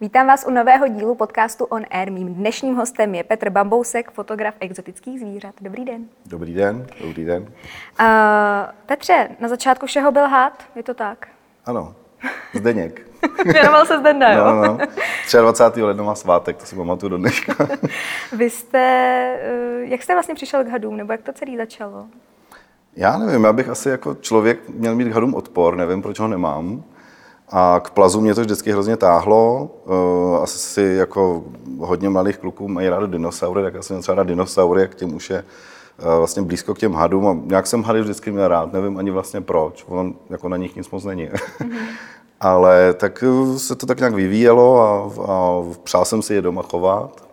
Vítám vás u nového dílu podcastu On Air. Mým dnešním hostem je Petr Bambousek, fotograf exotických zvířat. Dobrý den. Dobrý den, dobrý den. Uh, Petře, na začátku všeho byl had, je to tak? Ano, Zdeněk. Věnoval se Zdenda, jo? No, no. 23. ledna má svátek, to si pamatuju do dneška. Vy jste, uh, jak jste vlastně přišel k hadům, nebo jak to celé začalo? Já nevím, já bych asi jako člověk měl mít k hadům odpor, nevím, proč ho nemám. A k plazu mě to vždycky hrozně táhlo. Uh, asi jako hodně mladých kluků mají rádo dinosaury, tak já jsem třeba rád dinosaury, jak tím už je uh, vlastně blízko k těm hadům. A nějak jsem hady vždycky měl rád, nevím ani vlastně proč. On jako na nich nic moc není. Mm-hmm. Ale tak uh, se to tak nějak vyvíjelo a, a přál jsem si je doma chovat.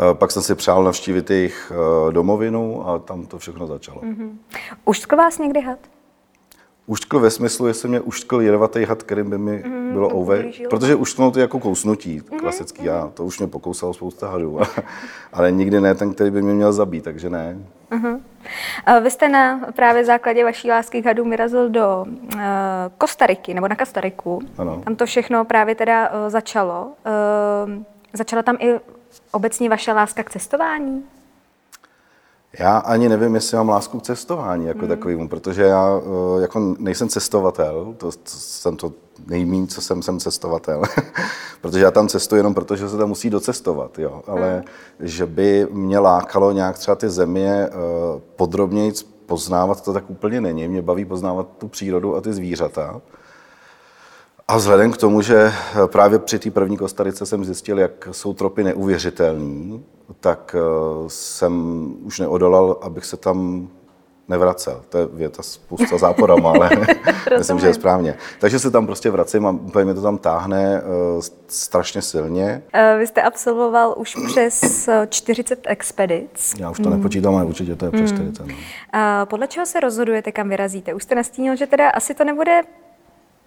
Uh, Pak jsem si přál navštívit jejich uh, domovinu a tam to všechno začalo. Mm-hmm. Uštkl vás někdy had? Uštkl ve smyslu, jestli mě uštkl jedovatý had, kterým by mi mm, bylo ouve, ublížil. protože uštknout je jako kousnutí, klasický, já, to už mě pokousalo spousta hadů, ale nikdy ne ten, který by mě měl zabít, takže ne. Uh-huh. Vy jste na právě základě vaší lásky k hadům vyrazil do uh, Kostariky, nebo na Kostariku. Ano. Tam to všechno právě teda uh, začalo. Uh, začala tam i obecně vaše láska k cestování? Já ani nevím, jestli mám lásku k cestování jako hmm. takovým, protože já eh, jako nejsem cestovatel, to, to jsem to nejmín, co jsem, jsem cestovatel, protože já tam cestuji jenom proto, že se tam musí docestovat, jo. ale hmm. že by mě lákalo nějak třeba ty země uh, podrobněji poznávat, to tak úplně není. Mě baví poznávat tu přírodu a ty zvířata. A vzhledem k tomu, že právě při té první Kostarice jsem zjistil, jak jsou tropy neuvěřitelný, tak eh, jsem už neodolal, abych se tam nevracel. To je věta spousta záporama, ale myslím, že je správně. Takže se tam prostě vracím a úplně mě to tam táhne uh, strašně silně. Uh, vy jste absolvoval už přes 40 expedic. Já už to hmm. nepočítám, ale určitě to je přes 40. Hmm. Uh, podle čeho se rozhodujete, kam vyrazíte? Už jste nastínil, že teda asi to nebude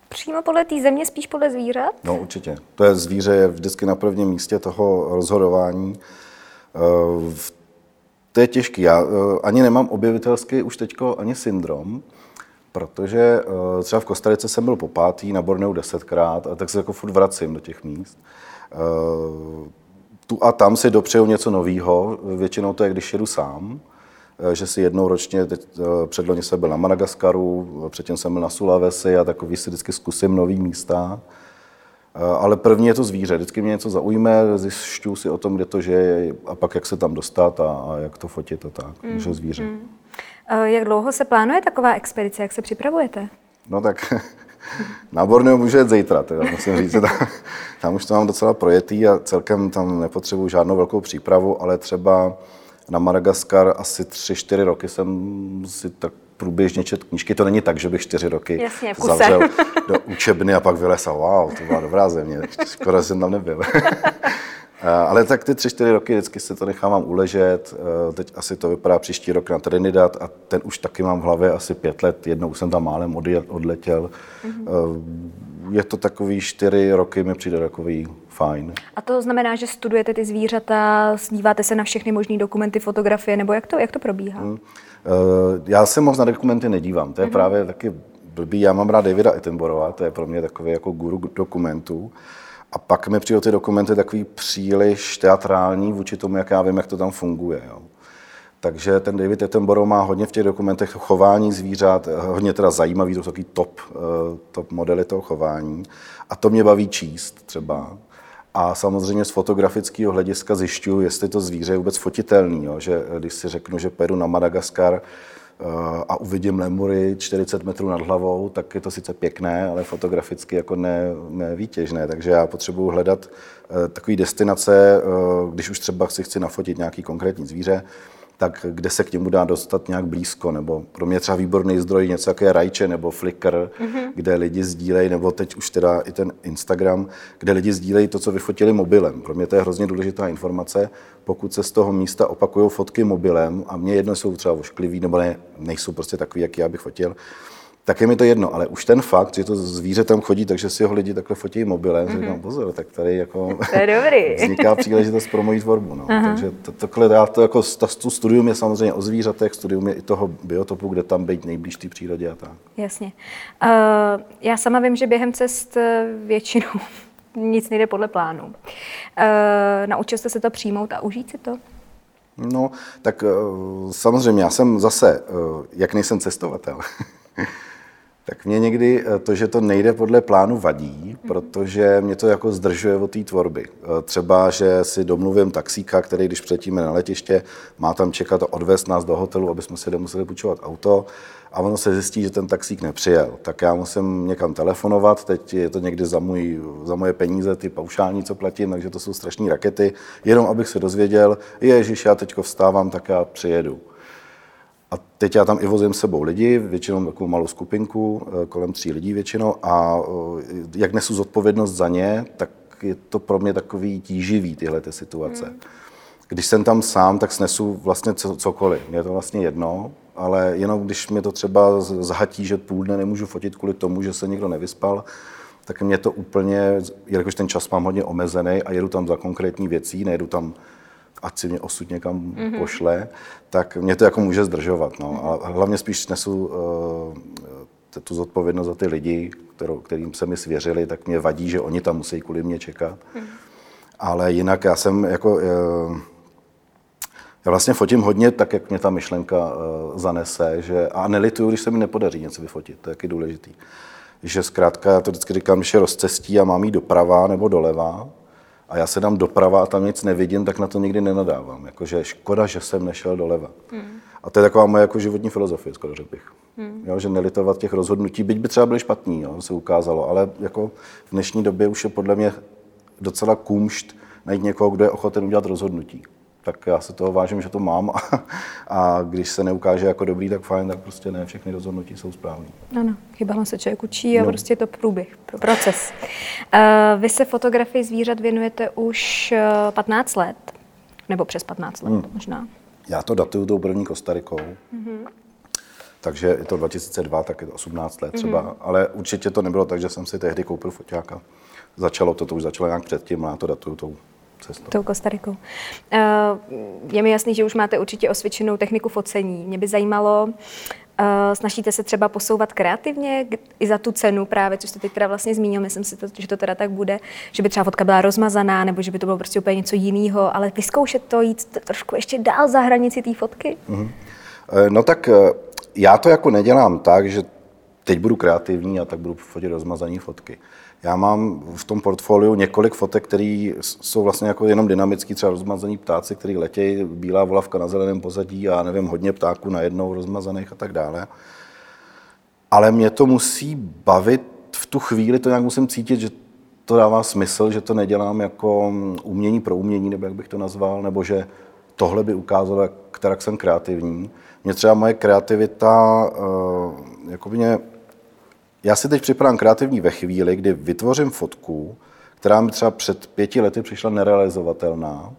přímo podle té země, spíš podle zvířat? No určitě. To je zvíře je vždycky na prvním místě toho rozhodování. Uh, to je těžký. Já uh, ani nemám objevitelský už teďko ani syndrom, protože uh, třeba v Kostarice jsem byl po pátý, na Borneu desetkrát, a tak se jako furt vracím do těch míst. Tu a tam si dopřeju něco nového, většinou to je, když jedu sám, že si jednou ročně, teď předloni jsem byl na Madagaskaru, předtím jsem byl na Sulawesi a takový si vždycky zkusím nový místa. Ale první je to zvíře. Vždycky mě něco zaujme, zjišťuju si o tom, kde to žije a pak jak se tam dostat a, a jak to fotit a tak. Mm, že zvíře. Mm. Jak dlouho se plánuje taková expedice? Jak se připravujete? No tak na Borneo můžu jet zítra, teda musím říct. Tam, tam už to mám docela projetý a celkem tam nepotřebuji žádnou velkou přípravu, ale třeba na Madagaskar asi tři, čtyři roky jsem si tak průběžně čet knížky. To není tak, že bych čtyři roky Jasně, zavřel do učebny a pak vylesal. Wow, to byla dobrá země. Skoro jsem tam nebyl. Ale tak ty tři, čtyři roky vždycky se to nechávám uležet. Teď asi to vypadá příští rok na Trinidad a ten už taky mám v hlavě asi pět let. Jednou jsem tam málem odletěl. Mm-hmm. Je to takový čtyři roky, mi přijde takový fajn. A to znamená, že studujete ty zvířata, díváte se na všechny možné dokumenty, fotografie, nebo jak to, jak to probíhá? Hmm. Já se moc na dokumenty nedívám, to je mm-hmm. právě taky blbý. Já mám rád Davida Attenborova, to je pro mě takový jako guru dokumentů. A pak mi přijdou ty dokumenty takový příliš teatrální vůči tomu, jak já vím, jak to tam funguje. Jo. Takže ten David Attenborough má hodně v těch dokumentech chování zvířat, hodně teda zajímavý, to jsou takový top, top modely toho chování. A to mě baví číst třeba. A samozřejmě z fotografického hlediska zjišťuju, jestli to zvíře je vůbec fotitelný. Jo? Že když si řeknu, že pojedu na Madagaskar eh, a uvidím lemury 40 metrů nad hlavou, tak je to sice pěkné, ale fotograficky jako ne, ne výtěžné. Takže já potřebuji hledat eh, takové destinace, eh, když už třeba si chci nafotit nějaký konkrétní zvíře, tak kde se k němu dá dostat nějak blízko, nebo pro mě třeba výborný zdroj něco jako je Rajče nebo Flickr, mm-hmm. kde lidi sdílejí, nebo teď už teda i ten Instagram, kde lidi sdílejí to, co vyfotili mobilem. Pro mě to je hrozně důležitá informace, pokud se z toho místa opakují fotky mobilem a mě jedno jsou třeba ošklivý, nebo ne, nejsou prostě takový, jaký já bych fotil, tak je mi to jedno, ale už ten fakt, že to zvíře tam chodí, takže si ho lidi takhle fotí mobilem, mm-hmm. říkám, pozor, tak tady jako To je dobrý. vzniká příležitost pro moji tvorbu. No. Takže to, takhle já to jako, ta, tu studium je samozřejmě o zvířatech, studium je i toho biotopu, kde tam být nejblíž té přírodě a tak. Jasně. Uh, já sama vím, že během cest eh, většinou nic nejde podle plánu. Uh, naučil jste se to přijmout a užít si to? No, tak eh, samozřejmě, já jsem zase, eh, jak nejsem cestovatel, tak mě někdy eh, to, že to nejde podle plánu, vadí, protože mě to jako zdržuje od té tvorby. Třeba, že si domluvím taxíka, který když přiletíme na letiště, má tam čekat a odvést nás do hotelu, aby jsme si nemuseli půjčovat auto a ono se zjistí, že ten taxík nepřijel. Tak já musím někam telefonovat, teď je to někdy za, můj, za moje peníze, ty paušální, co platím, takže to jsou strašní rakety, jenom abych se dozvěděl, ježiš, já teď vstávám, tak já přijedu. A teď já tam i vozím sebou lidi, většinou takovou malou skupinku, eh, kolem tří lidí většinou, a eh, jak nesu zodpovědnost za ně, tak je to pro mě takový tíživý tyhle ty situace. Hmm. Když jsem tam sám, tak snesu vlastně cokoliv. Mě je to vlastně jedno, ale jenom když mě to třeba zhatí, že půl dne nemůžu fotit kvůli tomu, že se někdo nevyspal, tak mě to úplně, jelikož ten čas mám hodně omezený a jedu tam za konkrétní věcí, nejedu tam ať si mě osud někam mm-hmm. pošle, tak mě to jako může zdržovat. No. A hlavně spíš nesu uh, tu zodpovědnost za ty lidi, kterou, kterým se mi svěřili, tak mě vadí, že oni tam musí kvůli mě čekat. Mm. Ale jinak já jsem jako... Uh, já vlastně fotím hodně tak, jak mě ta myšlenka uh, zanese, že, a nelituju, když se mi nepodaří něco vyfotit, to je taky důležitý. Že zkrátka, já to vždycky říkám, když je rozcestí a mám jít doprava nebo doleva, a já se dám doprava a tam nic nevidím, tak na to nikdy nenadávám. Jakože škoda, že jsem nešel doleva. Hmm. A to je taková moje jako životní filozofie, skoro řekl bych. Hmm. Jo, že nelitovat těch rozhodnutí, byť by třeba byly špatný, jo, se ukázalo, ale jako v dnešní době už je podle mě docela kůmšt najít někoho, kdo je ochoten udělat rozhodnutí tak já se toho vážím, že to mám a, a když se neukáže jako dobrý, tak fajn, tak prostě ne všechny rozhodnutí jsou správné. Ano, chyba se člověk učí a no. prostě je to průběh, proces. Uh, vy se fotografii zvířat věnujete už 15 let, nebo přes 15 let hmm. možná. Já to datuju tou první Kostarikou. Mm-hmm. Takže je to 2002, tak je to 18 let třeba, mm-hmm. ale určitě to nebylo tak, že jsem si tehdy koupil foťáka. Začalo to, to už začalo nějak předtím a já to datuju tou cestou. Tou Kostarikou. Uh, je mi jasný, že už máte určitě osvědčenou techniku focení. Mě by zajímalo, uh, snažíte se třeba posouvat kreativně i za tu cenu právě, co jste teď teda vlastně zmínil, myslím si, to, že to teda tak bude, že by třeba fotka byla rozmazaná, nebo že by to bylo prostě úplně něco jiného, ale vyzkoušet to, jít trošku ještě dál za hranici té fotky? Mm-hmm. No tak já to jako nedělám tak, že teď budu kreativní a tak budu fotit rozmazané fotky. Já mám v tom portfoliu několik fotek, které jsou vlastně jako jenom dynamický, třeba rozmazaný ptáci, který letějí, bílá volavka na zeleném pozadí a nevím, hodně ptáků najednou rozmazaných a tak dále. Ale mě to musí bavit v tu chvíli, to nějak musím cítit, že to dává smysl, že to nedělám jako umění pro umění, nebo jak bych to nazval, nebo že tohle by ukázalo, jak, jsem kreativní. Mě třeba moje kreativita, jako mě já si teď připadám kreativní ve chvíli, kdy vytvořím fotku, která mi třeba před pěti lety přišla nerealizovatelná,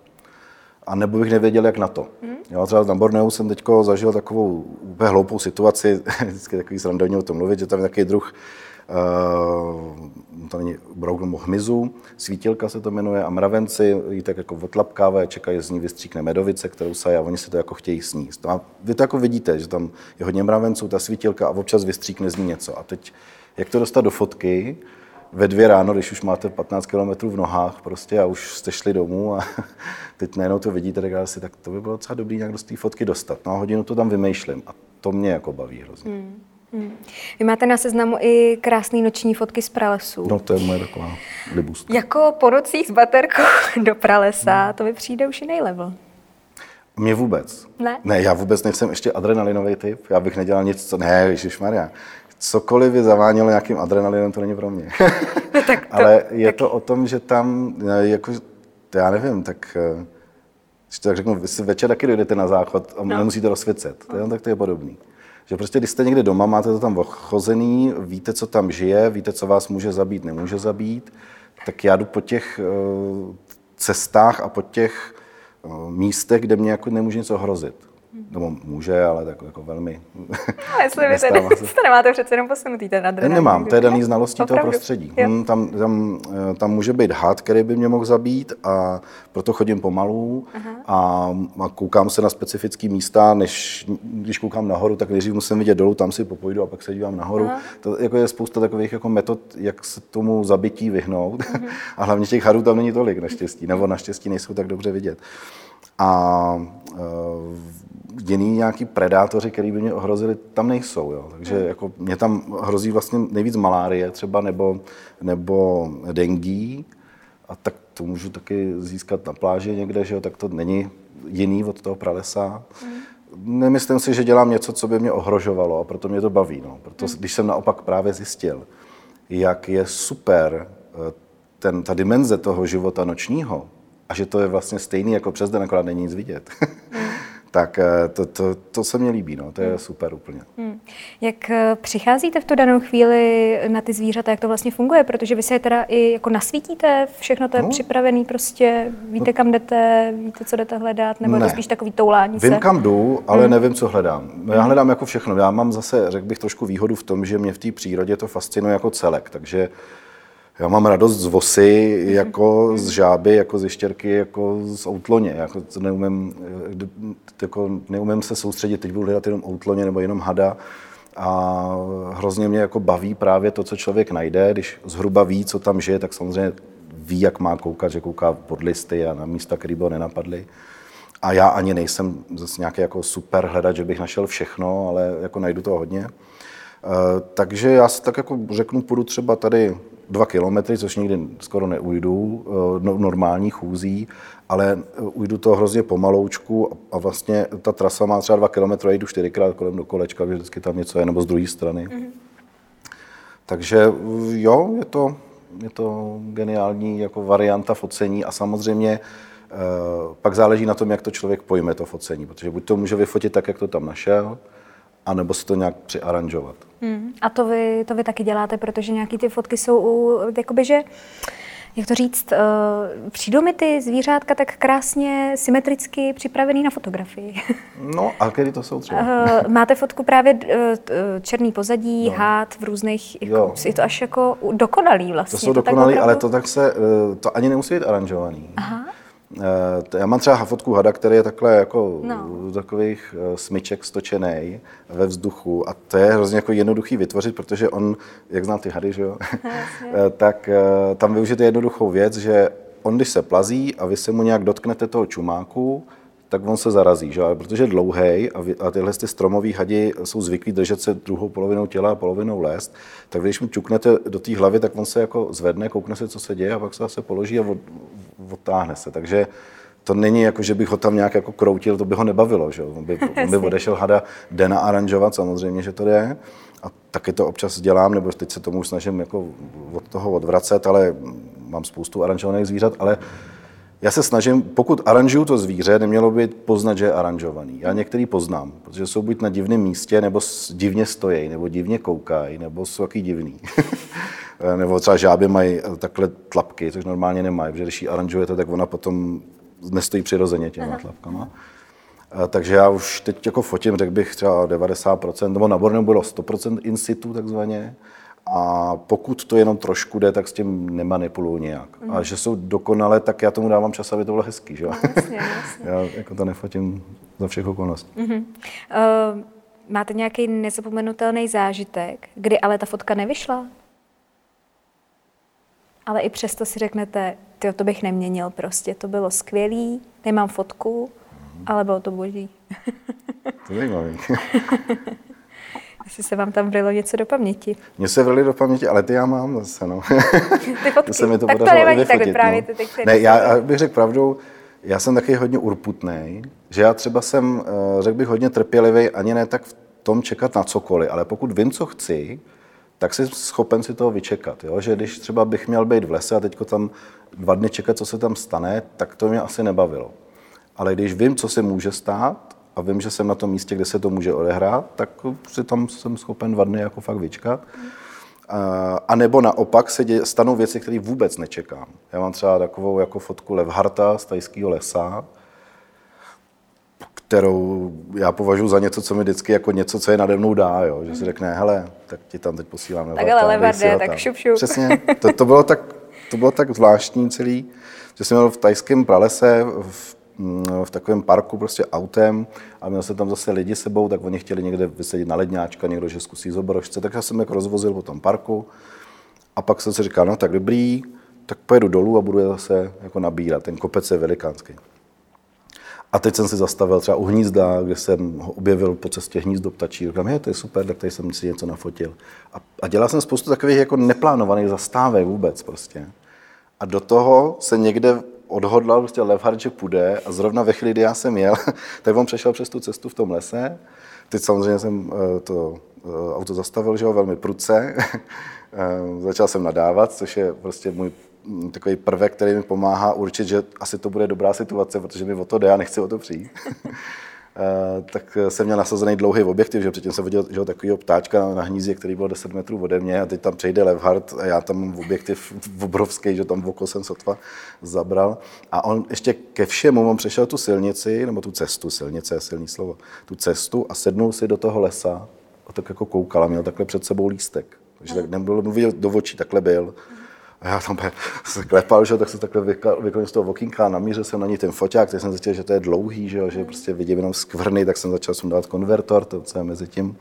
a nebo bych nevěděl, jak na to. Hmm. Jo, třeba na Borneu jsem teď zažil takovou úplně hloupou situaci, vždycky takový srandovně o tom mluvit, že tam je takový druh uh, to není brouk nebo hmyzu, svítilka se to jmenuje, a mravenci jí tak jako otlapkávají, čekají, z ní vystříkne medovice, kterou sají a oni si to jako chtějí sníst. A vy to jako vidíte, že tam je hodně mravenců, ta svítilka a občas vystříkne z ní něco. A teď, jak to dostat do fotky, ve dvě ráno, když už máte 15 km v nohách prostě a už jste šli domů a teď najednou to vidíte, tak si, tak to by bylo docela dobrý nějak do té fotky dostat. No a hodinu to tam vymýšlím a to mě jako baví hrozně. Hmm. Hmm. Vy máte na seznamu i krásné noční fotky z pralesů. No, to je moje taková libůstka. Jako po nocích s baterkou do pralesa, hmm. to mi přijde už jiný level. Mně vůbec. Ne? Ne, já vůbec nejsem ještě adrenalinový typ. Já bych nedělal nic, co... Ne, Maria. Cokoliv by zavánělo nějakým adrenalinem, to není pro mě. no, tak to, Ale je tak... to o tom, že tam, jako, já nevím, tak když to tak řeknu, vy si večer taky dojdete na záchod a no. nemusíte rozsvěcet. No. Tak to je podobný. Že prostě, když jste někde doma, máte to tam ochozený, víte, co tam žije, víte, co vás může zabít, nemůže zabít, tak já jdu po těch uh, cestách a po těch uh, místech, kde mě jako nemůže nic ohrozit. Nebo může, ale tak jako velmi. No, jestli vy se. to nemáte přece jenom posunutý ten adrenalin. Nemám, to je daný znalostí toho prostředí. Jo. Hm, tam, tam, eh, tam může být had, který by mě mohl zabít a proto chodím pomalu a, a koukám se na specifické místa, než když koukám nahoru, tak nejdřív musím vidět dolů, tam si popojdu a pak se dívám nahoru. To jako je spousta takových jako metod, jak se tomu zabití vyhnout a hlavně těch hadů tam není tolik naštěstí, nebo naštěstí nejsou tak dobře vidět. A jiný nějaký predátoři, který by mě ohrozili, tam nejsou. Jo. Takže jako mě tam hrozí vlastně nejvíc malárie třeba nebo, nebo dengí. A tak to můžu taky získat na pláži někde, že jo, tak to není jiný od toho pralesa. Nemyslím si, že dělám něco, co by mě ohrožovalo a proto mě to baví. No. Proto, když jsem naopak právě zjistil, jak je super eh, ten, ta dimenze toho života nočního a že to je vlastně stejný jako přes den, akorát není nic vidět. tak eh, to, to, to se mně líbí, no. to je super úplně. Hmm. Jak eh, přicházíte v tu danou chvíli na ty zvířata, jak to vlastně funguje? Protože vy se je teda i jako nasvítíte, všechno to je No. připravený, prostě víte, kam jdete, víte, co jdete hledat, nebo je to Ne. spíš takový toulání Vím, se? kam jdu, ale nevím, co hledám. No, Já hledám jako všechno. Já mám zase, řekl bych, trošku výhodu v tom, že mě v té přírodě to fascinuje jako celek. Takže já mám radost z vosy, jako z žáby, jako z ještěrky, jako z outloně. Jako neumím, eh, jako neumím se soustředit, teď budu hledat jenom outloně nebo jenom hada. A hrozně mě jako baví právě to, co člověk najde. Když zhruba ví, co tam žije, tak samozřejmě ví, jak má koukat, že kouká pod listy a na místa, které by ho nenapadly. A já ani nejsem zase nějaký jako super hledat, že bych našel všechno, ale jako najdu to hodně. Eh, takže já si tak jako řeknu, půjdu třeba tady dva kilometry, což nikdy skoro neujdu, eh, no, normální chůzí, ale eh, ujdu to hrozně pomaloučku a, a vlastně ta trasa má třeba dva kilometry, já jdu čtyřikrát kolem do kolečka, že vždycky tam něco je, nebo z druhé strany. Takže uh, jo, je to, je to geniální jako varianta focení a samozřejmě eh, pak záleží na tom, jak to člověk pojme to focení, protože buď to může vyfotit tak, jak to tam našel, anebo si to nějak přiaranžovat. Hmm. A to vy, to vy taky děláte, protože nějaký ty fotky jsou, u, jakoby, že, jak to říct, uh, přijdou mi ty zvířátka tak krásně symetricky připravený na fotografii. No a který to jsou třeba? Uh, máte fotku právě uh, černý pozadí, no. hád v různých, jako, Jo. je to až jako dokonalý vlastně. To jsou dokonalý, ale opravdu- to tak se, to ani nemusí být aranžovaný. Aha. Já mám třeba fotku hada, který je takhle jako No. z takových eh, smyček stočený ve vzduchu a to je hrozně jako jednoduchý vytvořit, protože on, jak znám ty hady, že jo, Eh, tak eh, tam využijete jednoduchou věc, že on, když se plazí a vy se mu nějak dotknete toho čumáku, tak on se zarazí, že? Protože je dlouhej a, vy, a tyhle ty stromový hadi jsou zvyklí držet se druhou polovinou těla a polovinou lézt, tak když mu čuknete do té hlavy, tak on se jako zvedne, koukne se, co se děje a pak se zase položí a od, odtáhne se. Takže to není jako, že bych ho tam nějak jako kroutil, to by ho nebavilo, že? On by, on by odešel hada den aranžovat, samozřejmě, že to jde. A taky to občas dělám, nebo teď se tomu snažím jako od toho odvracet, ale mám spoustu aranžovaných zvířat, ale já se snažím, pokud aranžuju to zvíře, nemělo by poznat, že je aranžovaný. Já některý poznám, protože jsou buď na divném místě, nebo divně stojí, nebo divně koukají, nebo jsou taky divný. nebo třeba žáby mají eh, takhle tlapky, což normálně nemají, protože když ji aranžujete, tak ona potom nestojí přirozeně těma tlapkama. Eh, Takže já už teď jako fotím, řekl bych třeba 90%, nebo na Borneu bylo 100% in situ takzvaně. A pokud to jenom trošku jde, tak s tím nemanipuluju nějak. A že jsou dokonale, tak já tomu dávám čas, aby to bylo hezký. Že? jo? Jasně, jasně. Já jako to nefotím za všech okolností. Uh, máte nějaký nezapomenutelný zážitek, kdy ale ta fotka nevyšla? Ale i přesto si řeknete, tyjo, to bych neměnil prostě, to bylo skvělý, nemám fotku, ale bylo to boží. To je zajímavé. Jestli se vám tam vrilo něco do paměti. Mně se vrly do paměti, ale ty já mám zase, no. Ty fotky, To se mi to tak to nevadí, tak vyprávějte no. teď. Ne, já bych řekl pravdu, já jsem taky hodně urputný, že já třeba jsem, eh, řekl bych, hodně trpělivý, ani ne tak v tom čekat na cokoliv, ale pokud vím, co chci, tak jsem schopen si toho vyčekat. Jo? Že když třeba bych měl být v lese a teď tam dva dny čekat, co se tam stane, tak to mě asi nebavilo. Ale když vím, co se může stát a vím, že jsem na tom místě, kde se to může odehrát, tak si tam jsem schopen dva dny jako fakt vyčkat. A, a nebo naopak se děje, stanou věci, které vůbec nečekám. Já mám třeba takovou jako fotku Levharta z tajského lesa, kterou já považuji za něco, co mi vždycky jako něco, co je nade mnou dá, jo? že si řekne, hele, tak ti tam teď posílám. Mhm. Tak ale levarde, tak šup, šup. Přesně, to, to, bylo tak, to bylo tak zvláštní celý, že jsem měl v tajském pralese, v, v takovém parku prostě autem a měl jsem tam zase lidi sebou, tak oni chtěli někde vysedět na ledňáčka, někdo, že zkusí zobrožce, tak já jsem jako rozvozil po tom parku a pak jsem si říkal, no tak dobrý, tak pojedu dolů a budu je zase jako nabírat. Ten kopec je velikánský. A teď jsem si zastavil třeba u hnízda, kde jsem ho objevil po cestě hnízdo ptačí. Říkám, je, to je super, tak tady jsem si něco nafotil. A, a dělal jsem spoustu takových jako neplánovaných zastávek vůbec prostě. A do toho se někde odhodlal prostě Levhard, že půjde a zrovna ve chvíli, kdy já jsem jel, tak on přešel přes tu cestu v tom lese. Teď samozřejmě jsem eh, to eh, auto zastavil, že jo, velmi pruce. Eh, začal jsem nadávat, což je prostě můj mm, takový prvek, který mi pomáhá určit, že asi to bude dobrá situace, protože mi o to jde a nechci o to přijít. Eh, tak jsem měl nasazený dlouhý objektiv, že předtím jsem viděl že takového ptáčka na hnízdě, který byl 10 metrů ode mě a teď tam přejde Levhard a já tam mám objektiv obrovský, že tam v oko jsem sotva zabral. A on ještě ke všemu, on přešel tu silnici, nebo tu cestu, silnice je silný slovo, tu cestu a sednul si do toho lesa a tak jako koukal a měl takhle před sebou lístek. Takže tak nebyl, mluvil do očí, takhle byl. A já tam se klepal, že, tak se takhle vyklonil z toho okýnka a namířil jsem na ní ten foťák, tak jsem zjistil, že to je dlouhý, že, že prostě vidím jenom skvrny, tak jsem začal jsem dát konvertor, to co je mezi tím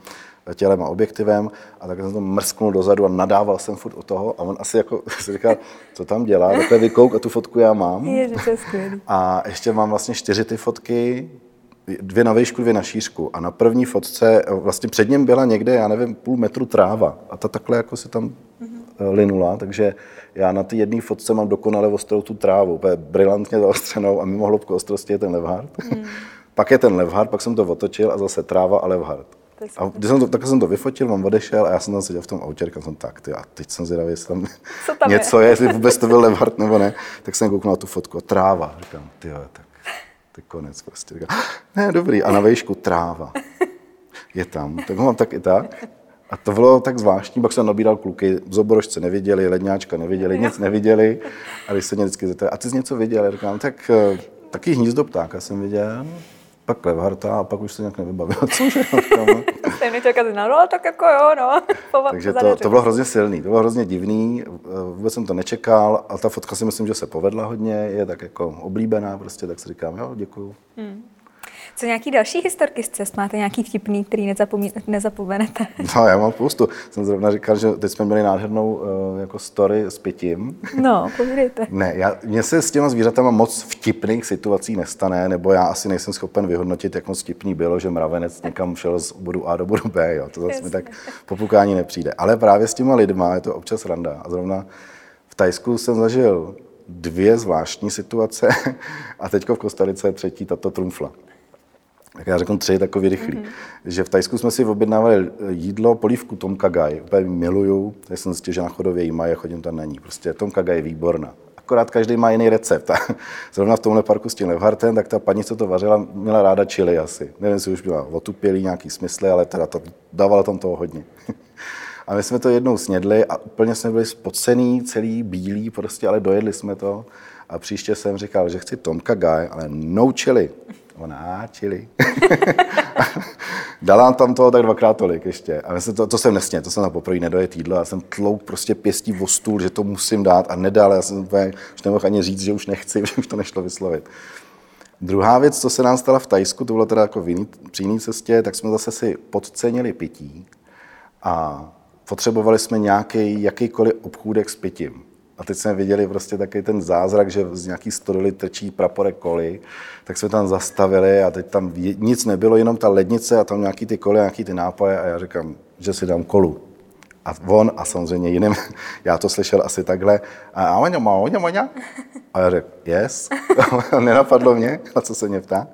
tělem a objektivem a tak jsem to mrsknul dozadu a nadával jsem furt o toho a on asi jako si říkal, co tam dělá, takhle vykouk a tu fotku já mám. Je, to je skvělý. A ještě mám vlastně čtyři ty fotky, dvě na výšku, dvě na šířku. A na první fotce, vlastně před něm byla někde, já nevím, půl metru tráva. A ta takhle jako se tam mm-hmm. linula, takže já na té jedné fotce mám dokonale ostrou tu trávu, úplně brilantně zaostřenou a mimo hloubku ostrosti je ten levhard. Mm. pak je ten levhard, pak jsem to otočil a zase tráva a levhard. A když jsem to, tak jsem to vyfotil, mám odešel a já jsem tam seděl v tom autě, říkal jsem tak, ty, a teď jsem zvědavý, jestli tam, tam něco je? je, jestli vůbec to byl levhard nebo ne. Tak jsem kouknul na tu fotku a tráva. Říkám, ty tak to je konec prostě. Říkám, ne, dobrý. A na vejšku tráva. Je tam. Tak ho mám tak i tak. A to bylo tak zvláštní, pak jsem nabíral kluky, zoborožce neviděli, ledňáčka neviděli, nic neviděli. A když se mě vždycky zeptali, a ty jsi něco viděl? Já říkám, tak eh, taky hnízdo ptáka jsem viděl, pak Levharta a pak už se nějak nevybavil. Cože? Stejně čekat, no, tak jako jo, no. Takže to, to, bylo hrozně silný, to bylo hrozně divný, eh, vůbec jsem to nečekal a ta fotka si myslím, že se povedla hodně, je tak jako oblíbená prostě, tak si říkám, jo, děkuju. Hmm. Co nějaký další historky z cest? Máte nějaký vtipný, který nezapomí, nezapomenete? No, já mám spoustu. Jsem zrovna říkal, že teď jsme měli nádhernou uh, jako story s pitím. No, povídejte. ne, já, mně se s těma zvířatama moc vtipných situací nestane, nebo já asi nejsem schopen vyhodnotit, jak moc vtipný bylo, že mravenec někam šel z bodu A do bodu B. Jo. To zase mi tak popukání nepřijde. Ale právě s těma lidma je to občas randa. A zrovna v Tajsku jsem zažil dvě zvláštní situace a teďko v Kostarice je třetí tato trumfla tak já řeknu tři takový rychlý. Mm-hmm. Že v Tajsku jsme si objednávali jídlo, polívku Tom Kagai, úplně miluju, tak jsem zjistil, že na chodově jí mají a chodím tam na ní. Prostě Tom Kagai je výborná. Akorát každý má jiný recept. zrovna v tomhle parku s tím Levhartem, tak ta paní, co to vařila, měla ráda čili asi. Nevím, jestli už byla otupělý nějaký smysly, ale teda to, dávala tam toho hodně. A my jsme to jednou snědli a úplně jsme byli spocený, celý bílý, prostě, ale dojedli jsme to. A příště jsem říkal, že chci Tom Kagai, ale no chili. Ona, čili. Dala tam toho tak dvakrát tolik ještě. A myslím, to, to jsem nesně, to jsem na poprvé nedojet jídlo. Já jsem tlouk prostě pěstí o stůl, že to musím dát a nedal. Já jsem úplně, už nemohl ani říct, že už nechci, že už to nešlo vyslovit. Druhá věc, co se nám stala v Tajsku, to bylo teda jako v jiný, při jiný cestě, tak jsme zase si podcenili pití a potřebovali jsme nějaký jakýkoliv obchůdek s pitím. A teď jsme viděli prostě taky ten zázrak, že z nějaký stodoly trčí praporek koly, tak jsme tam zastavili a teď tam nic nebylo, jenom ta lednice a tam nějaký ty koly, nějaký ty nápoje a já říkám, že si dám kolu. A on a samozřejmě jiným, já to slyšel asi takhle, a oňa, má, oňa. A já řekl, yes. Nenapadlo mě, a co se mě ptá.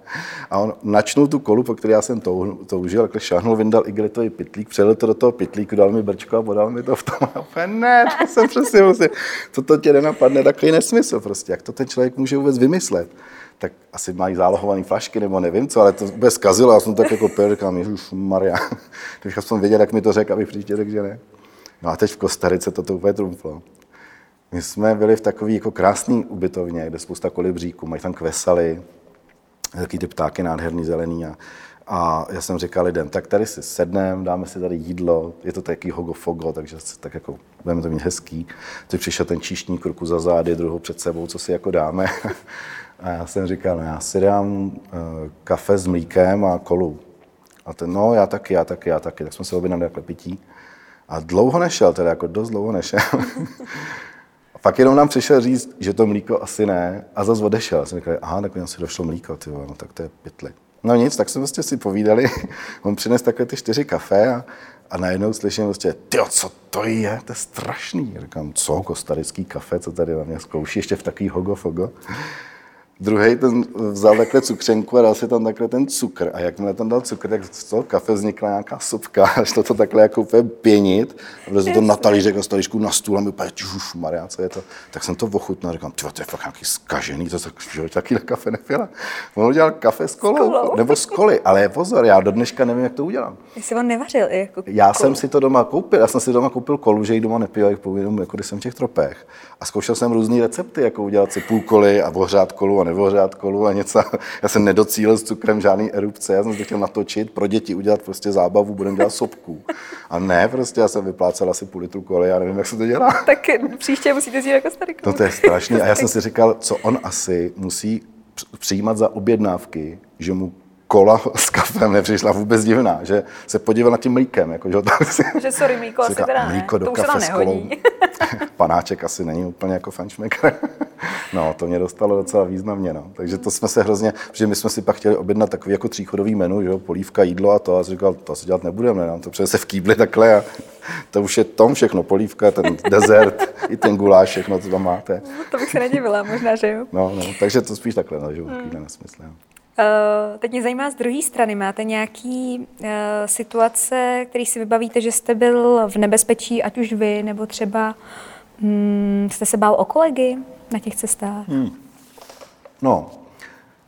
A on načnul tu kolu, po které já jsem toužil, takhle šáhnul, vyndal igelitový pitlík, přelil to do toho pitlíku, dal mi brčko a podal mi to v tom. A ne, to jsem přesně musel. To tě nenapadne, takový nesmysl prostě. Jak to ten člověk může vůbec vymyslet? tak asi mají zálohované flašky nebo nevím co, ale to vůbec zkazilo. Já jsem tak jako pil, říkám, Maria. Tak jsem věděl, jak mi to řekl, abych příště řekl, že ne. No a teď v Kostarice to to úplně trumflo. My jsme byli v takové jako krásné ubytovně, kde spousta kolibříků, mají tam kvesaly, Taky ty ptáky nádherný zelený. A, a já jsem říkal lidem, tak tady si sedneme, dáme si tady jídlo, je to taky hogo-fogo, takže tak jako budeme to mít hezký. Teď přišel ten číšník ruku za zády, druhou před sebou, co si jako dáme. A já jsem říkal, no já si dám uh, kafe s mlíkem a kolu. A ten, no já taky, já taky, já taky. Tak jsme se objednali takhle pití. A dlouho nešel, teda jako dost dlouho nešel. a pak jenom nám přišel říct, že to mlíko asi ne. A zase odešel. Já jsem říkal, aha, tak mi asi došlo mlíko, ty no tak to je pytli. No nic, tak jsme prostě si povídali. On přines takové ty čtyři kafe a, a najednou slyším prostě, ty co to je, to je strašný. Říkám, co, kostarický kafe, co tady na mě zkouší, ještě v takový hogo-fogo. Druhý ten vzal takhle cukřenku a dal si tam takhle ten cukr. A jakmile tam dal cukr, tak z toho kafe vznikla nějaká sopka, až to, to takhle jako úplně pěnit. A vlezl to na talířek a z talířku na stůl a mi úplně, Maria, co je to? Tak jsem to ochutnal a říkám, ty to je fakt nějaký skažený, to tak, že taky kafe nepila. On udělal kafe s kolou, s kolou. nebo s koly, ale pozor, já do dneška nevím, jak to udělám. Jsi on nevařil i jako Já kolu. jsem si to doma koupil, já jsem si doma koupil kolu, že ji doma nepil, jak povědom, jako když jsem v těch tropech. A zkoušel jsem různé recepty, jako udělat si půl koly a ohřát kolu a neohřát kolu a něco. Já jsem nedocílil s cukrem žádný erupce, já jsem to chtěl natočit, pro děti udělat prostě zábavu, budeme dělat sopku. A ne, prostě já jsem vyplácel asi půl litru koly, já nevím, jak se to dělá. Tak příště musíte si jako starý No to je strašný. A já jsem si říkal, co on asi musí přijímat za objednávky, že mu kola s kafem nepřišla vůbec divná, že se podíval na tím mlíkem. Jako, že, si, že sorry, mlíko asi teda ne. Mlíko do to kafe s kolou. Panáček asi není úplně jako fančmaker. no, to mě dostalo docela významně. No. Takže to jsme se hrozně, že my jsme si pak chtěli objednat takový jako tříchodový menu, že jo, polívka, jídlo a to. A říkal, to asi dělat nebudeme, nám to přece se vkýbli takhle a to už je tom všechno, polívka, ten dezert, i ten guláš, všechno, co tam máte. No, to bych se nedivila, možná, že jo. No, no, takže to spíš takhle, no, že jo, hmm. nesmysl. Jo. Uh, teď mě zajímá z druhé strany, máte nějaký uh, situace, které si vybavíte, že jste byl v nebezpečí, ať už vy, nebo třeba um, jste se bál o kolegy na těch cestách? Hmm. No,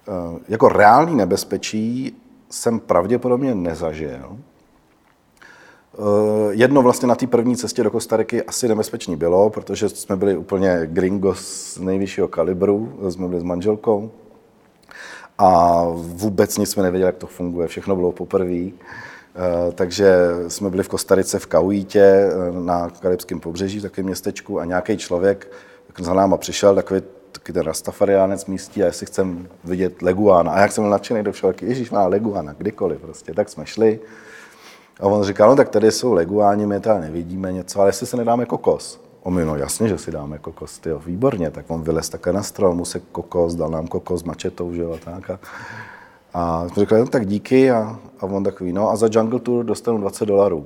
uh, jako reálný nebezpečí jsem pravděpodobně nezažil. Jedno vlastně na té první cestě do Kostariky asi nebezpečný bylo, protože jsme byli úplně gringos nejvyššího kalibru, jsme byli s manželkou, a vůbec nic jsme nevěděli, jak to funguje, všechno bylo poprvé. Eh, takže jsme byli v Kostarice v Kauítě eh, na karibském pobřeží, takovém městečku a nějaký člověk za náma přišel, takový, takový ten rastafariánec místí a jestli chcem vidět leguána. A jak jsem byl nadšený do všeho, Ježíš má leguána, kdykoliv prostě. Tak jsme šli a on říkal, no tak tady jsou leguáni, my tady nevidíme něco, ale jestli se nedáme kokos. On mi, no jasně, že si dáme kokos, tyjo, výborně. Tak on vylez také na strom, se kokos, dal nám kokos mačetou, že jo, a tak. A, a jsme řekli, no, tak díky. A, a on takový, no a za Jungle Tour dostanu 20 dolarů.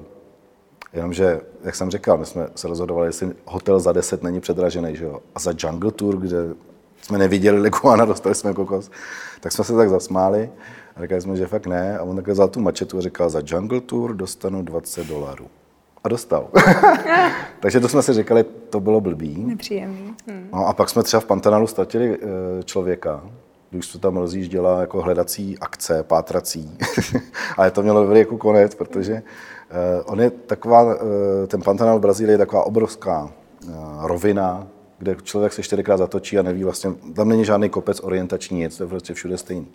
Jenomže, jak jsem říkal, my jsme se rozhodovali, jestli hotel za 10 není předražený, že jo. A za Jungle Tour, kde jsme neviděli Leguana, dostali jsme kokos, tak jsme se tak zasmáli. A říkali jsme, že fakt ne. A on takhle vzal tu mačetu a říkal, za Jungle Tour dostanu 20 dolarů a dostal. Takže to jsme si říkali, to bylo blbý. Nepříjemný. Hmm. No a pak jsme třeba v Pantanalu ztratili e, člověka, když se tam rozjížděla jako hledací akce, pátrací. Ale to mělo dobrý jako konec, protože e, on je taková, e, ten Pantanal v Brazílii je taková obrovská rovina, kde člověk se čtyřikrát zatočí a neví vlastně, tam není žádný kopec orientační, nic, to je prostě všude stejný.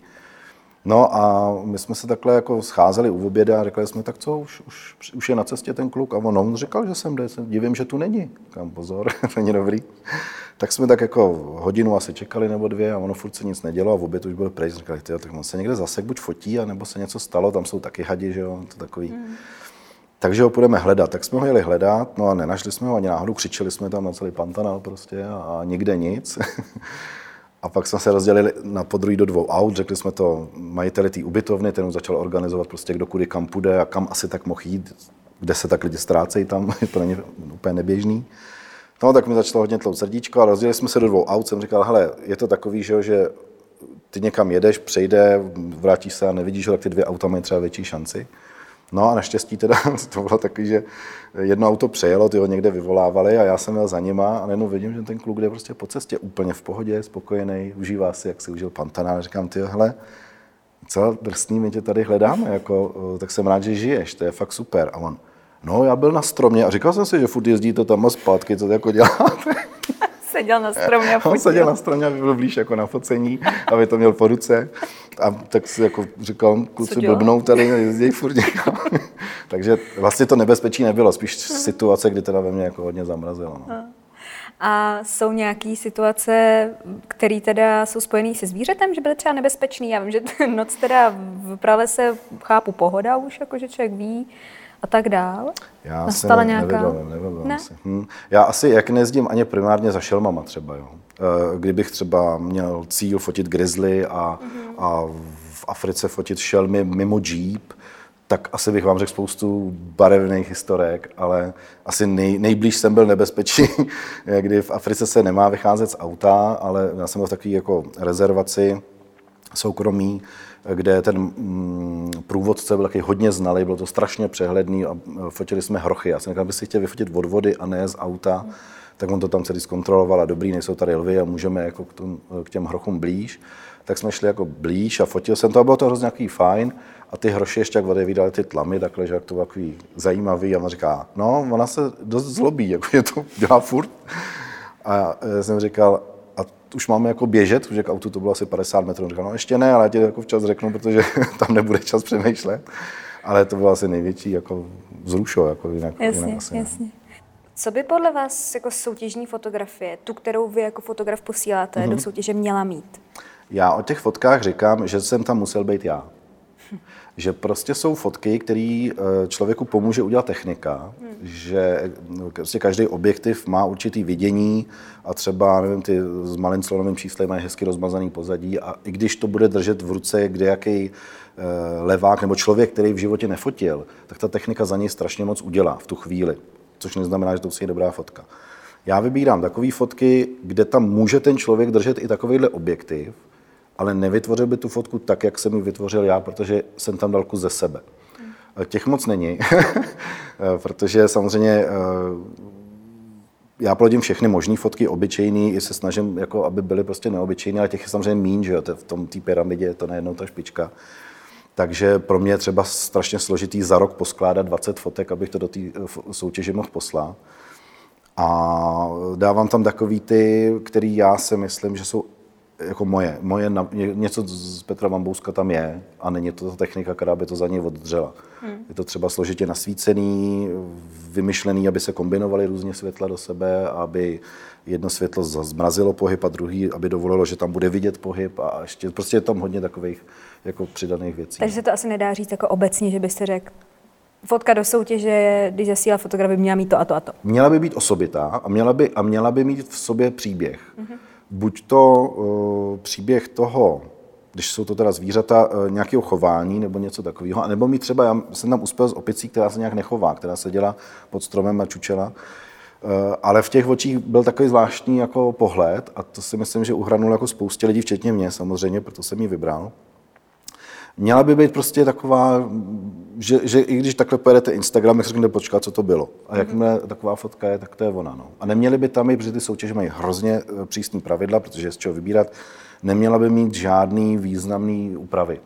No a my jsme se takhle jako scházeli u oběda a řekli jsme, tak co, už, už, už je na cestě ten kluk. A on, on říkal, že jsem jde, divím, že tu není. Kam pozor, není dobrý. Tak jsme tak jako hodinu asi čekali nebo dvě a ono furt se nic nedělo a v oběd už byl pryč. Říkali, ty, tak on se někde zase buď fotí, nebo se něco stalo, tam jsou taky hadi, že jo, to takový. Mm. Takže ho půjdeme hledat. Tak jsme ho jeli hledat, no a nenašli jsme ho ani náhodou, křičeli jsme tam na celý pantanal prostě a, a nikde nic. A pak jsme se rozdělili na podruhý do dvou aut, řekli jsme to majiteli té ubytovny, ten začal organizovat prostě kdo kudy kam půjde a kam asi tak mohl jít, kde se tak lidi ztrácejí tam, to není úplně neběžný. No tak mi začalo hodně tlout srdíčko a rozdělili jsme se do dvou aut, jsem říkal, hele, je to takový, že, že ty někam jedeš, přejde, vrátíš se a nevidíš, tak ty dvě auta mají třeba větší šanci. No a naštěstí teda to bylo takový, že jedno auto přejelo, ty ho někde vyvolávali a já jsem měl za nima a najednou vidím, že ten kluk jde prostě po cestě úplně v pohodě, spokojený, užívá si, jak si užil Pantana. A říkám, ty hele, celá drsný, my tě tady hledáme, jako, tak jsem rád, že žiješ, to je fakt super. A on, no já byl na stromě a říkal jsem si, že furt jezdíte tam a zpátky, co to jako děláte. Seděl na stromě a On fotil. seděl na stromě, aby byl blíž jako na focení, aby to měl po ruce. A tak si jako říkal, kluci blbnou tady, jezdí furt někam. Takže vlastně to nebezpečí nebylo, spíš situace, kdy teda ve mně jako hodně zamrazilo. No. A jsou nějaké situace, které teda jsou spojené se zvířetem, že byly třeba nebezpečný? Já vím, že noc teda v pralese chápu pohoda už, jako že člověk ví a tak dál. Já Nastala se nějaká? nevybavím, nevybavím Ne? si. Hm. Já asi, jak nejezdím ani primárně za šelmama třeba, jo. Eh, Kdybych třeba měl cíl fotit grizzly a, Mhm. a v Africe fotit šelmy mimo jeep, tak asi bych vám řekl spoustu barevných historek, ale asi nej, nejblíž jsem byl nebezpečí, kdy v Africe se nemá vycházet z auta, ale já jsem byl v takové jako rezervaci soukromí, kde ten mm, průvodce byl taky hodně znalý, bylo to strašně přehledný a e, fotili jsme hrochy. Já jsem říkal, byste chtěl vyfotit od vody a ne z auta, tak on to tam celý zkontroloval a dobrý, nejsou tady lvy a můžeme jako k, tom, k těm hrochům blíž. Tak jsme šli jako blíž a fotil jsem to a bylo to hrozně nějaký fajn. A ty hroši ještě jak odevídali ty tlamy, takhle, že jak to bylo takový zajímavý. A on říká, no, ona se dost zlobí, jako je to dělá furt. A já jsem říkal, už máme jako běžet, protože k autu to bylo asi 50 metrů. Říkal, no ještě ne, ale já ti jako včas řeknu, protože tam nebude čas přemýšlet. Ale to bylo asi největší jako vzrušo, jako jinak, Jasně, jinak asi ne. jasně. Co by podle vás jako soutěžní fotografie, tu, kterou vy jako fotograf posíláte Mhm. do soutěže, měla mít? Já o těch fotkách říkám, že jsem tam musel být já. Že prostě jsou fotky, které člověku pomůže udělat technika, že no, prostě každý objektiv má určitý vidění a třeba, nevím, ty s malým slonovým číslem mají hezky rozmazaný pozadí a i když to bude držet v ruce kdejaký eh, levák nebo člověk, který v životě nefotil, tak ta technika za něj strašně moc udělá v tu chvíli, což neznamená, že to být dobrá fotka. Já vybírám takové fotky, kde tam může ten člověk držet i takovýhle objektiv, ale nevytvořil by tu fotku tak, jak jsem ji vytvořil já, protože jsem tam dal kus ze sebe. Těch moc není, protože samozřejmě eh, já plodím všechny možné fotky, obyčejný, i se snažím, jako, aby byly prostě neobyčejné, ale těch je samozřejmě mín, že jo, v tom té pyramidě je to najednou ta špička. Takže pro mě je třeba strašně složitý za rok poskládat 20 fotek, abych to do té eh, soutěže mohl poslat. A dávám tam takový ty, který já si myslím, že jsou jako moje. Moje něco z Petra Vambouska tam je a není to ta technika, která by to za něj oddřela. Hmm. Je to třeba složitě nasvícený, vymyšlený, aby se kombinovaly různě světla do sebe, aby jedno světlo zmrazilo pohyb a druhý, aby dovolilo, že tam bude vidět pohyb a ještě prostě je tam hodně takových jako přidaných věcí. Takže se to asi nedá říct jako obecně, že byste řekl, fotka do soutěže, když zasílá fotograf, by měla mít to a to a to. Měla by být osobitá a měla by, a měla by mít v sobě příběh. Mm-hmm. Buď to uh, příběh toho, když jsou to teda zvířata, uh, nějakého chování nebo něco takového, anebo mít třeba, já jsem tam uspěl s opicí, která se nějak nechová, která seděla pod stromem a čučela, Uh, ale v těch očích byl takový zvláštní jako pohled a to si myslím, že uhranul jako spoustě lidí, včetně mě samozřejmě, proto jsem ji vybral. Měla by být prostě taková, že, že i když takhle pojedete Instagram, tak si řeknete, počkat, co to bylo. A jakmile taková fotka je, tak to je ona. No. A neměly by tam i, protože ty soutěže mají hrozně eh, přísný pravidla, protože je z čeho vybírat, neměla by mít žádný významný úpravy.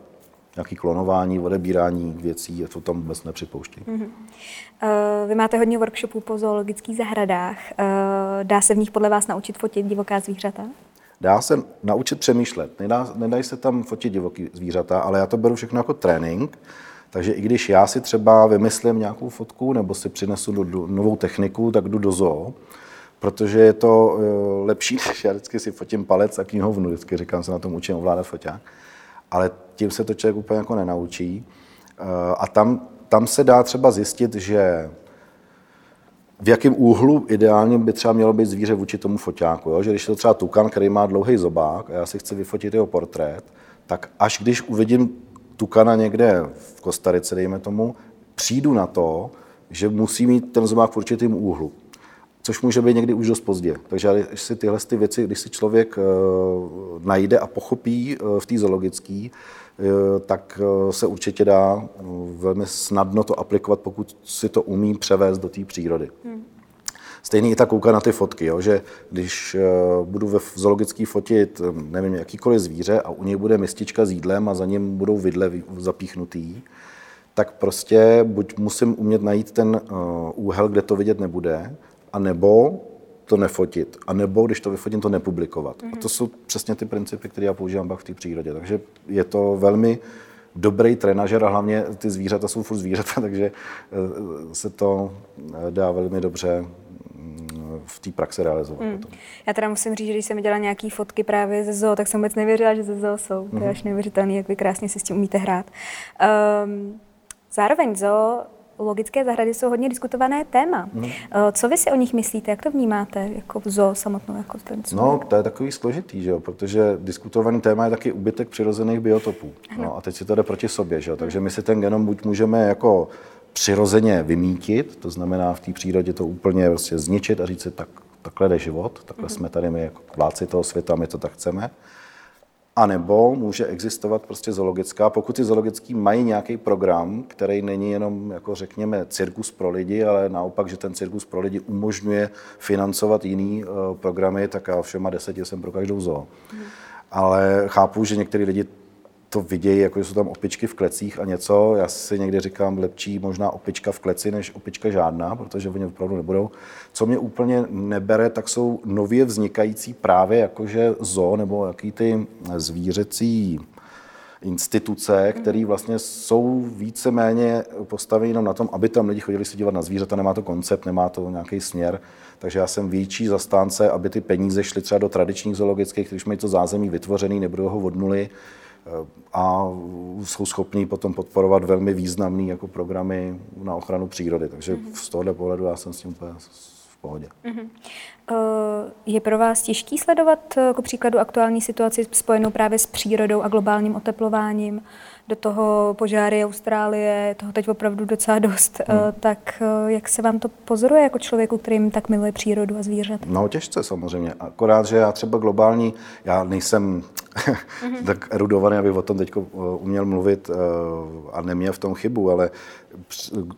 Nějaký klonování, odebírání věcí, a to tam vůbec nepřipouští. Mm-hmm. Uh, vy máte hodně workshopů po zoologických zahradách. Uh, dá se v nich podle vás naučit fotit divoká zvířata? Dá se naučit přemýšlet. Nedá, nedají se tam fotit divoký zvířata, ale já to beru všechno jako trénink. Takže i když já si třeba vymyslím nějakou fotku nebo si přinesu do, do, novou techniku, tak jdu do zoo, protože je to uh, lepší, než já vždycky si fotím palec a knihovnu, vždycky říkám, se na tom učím ovládat foťák. Ale tím se to člověk úplně jako nenaučí. Uh, a tam, tam se dá třeba zjistit, že v jakém úhlu ideálně by třeba mělo být zvíře vůči tomu foťáku. Jo? Že když je to třeba tukan, který má dlouhý zobák a já si chci vyfotit jeho portrét, tak až když uvidím tukana někde v Kostarice, dejme tomu, přijdu na to, že musí mít ten zobák v určitém úhlu. Což může být někdy už dost pozdě. Takže když si tyhle ty věci, když si člověk uh, najde a pochopí uh, v té zoologické, uh, tak se určitě dá velmi snadno to aplikovat, pokud si to umí převést do té přírody. Hmm. Stejný i ta kouka na ty fotky, jo, že když budu ve zoologický fotit, nevím, jakýkoliv zvíře a u něj bude mistička s jídlem a za ním budou vidle zapíchnutý, tak prostě buď musím umět najít ten úhel, kde to vidět nebude, a nebo to nefotit. A nebo když to vyfotím, to nepublikovat. Mm-hmm. A to jsou přesně ty principy, které já používám pak v té přírodě. Takže je to velmi dobrý trenažer a hlavně ty zvířata jsou furt zvířata, takže eh, se to eh, dá velmi dobře mm, v té praxi realizovat. Hmm. Já teda musím říct, že když jsem viděla nějaké fotky právě ze zoo, tak jsem vůbec nevěřila, že ze zoo jsou. To je mhm. až neuvěřitelné, jak vy krásně si s tím umíte hrát. Um, zároveň zoo logické zahrady jsou hodně diskutované téma. Hmm. Co vy si o nich myslíte? Jak to vnímáte jako v zoo samotnou? Jako ten no, to je takový složitý, že jo? protože diskutovaný téma je taky ubytek přirozených biotopů. No, a teď si to jde proti sobě. Že jo? Takže my si ten genom buď můžeme jako přirozeně vymítit, to znamená v té přírodě to úplně prostě zničit a říct si, tak, takhle jde život, takhle mm-hmm. jsme tady my jako vládci toho světa, my to tak chceme. A nebo může existovat prostě zoologická, pokud ty zoologický mají nějaký program, který není jenom, jako řekněme, cirkus pro lidi, ale naopak, že ten cirkus pro lidi umožňuje financovat jiný uh, programy, tak já všema deseti jsem pro každou zoo. Mm. Ale chápu, že některý lidi to vidějí, jako jsou tam opičky v klecích a něco. Já si někdy říkám, lepší možná opička v kleci, než opička žádná, protože oni opravdu nebudou. Co mě úplně nebere, tak jsou nově vznikající právě jakože zoo nebo jaký ty zvířecí instituce, které vlastně jsou víceméně postaveny jenom na tom, aby tam lidi chodili se dívat na zvířata, nemá to koncept, nemá to nějaký směr. Takže já jsem větší zastánce, aby ty peníze šly třeba do tradičních zoologických, když mají to zázemí vytvořený, nebudou ho od nuly, a jsou schopní potom podporovat velmi významné jako programy na ochranu přírody. Takže mm-hmm. z tohohle pohledu já jsem s tím úplně v pohodě. Mm-hmm. Je pro vás těžký sledovat jako příkladu aktuální situaci spojenou právě s přírodou a globálním oteplováním? Do toho požáry Austrálie, toho teď opravdu docela dost. Hmm. Tak jak se vám to pozoruje jako člověku, kterým tak miluje přírodu a zvířata? No těžce samozřejmě. Akorát, že já třeba globální, já nejsem mm-hmm. tak erudovaný, abych o tom teď uměl mluvit a neměl v tom chybu, ale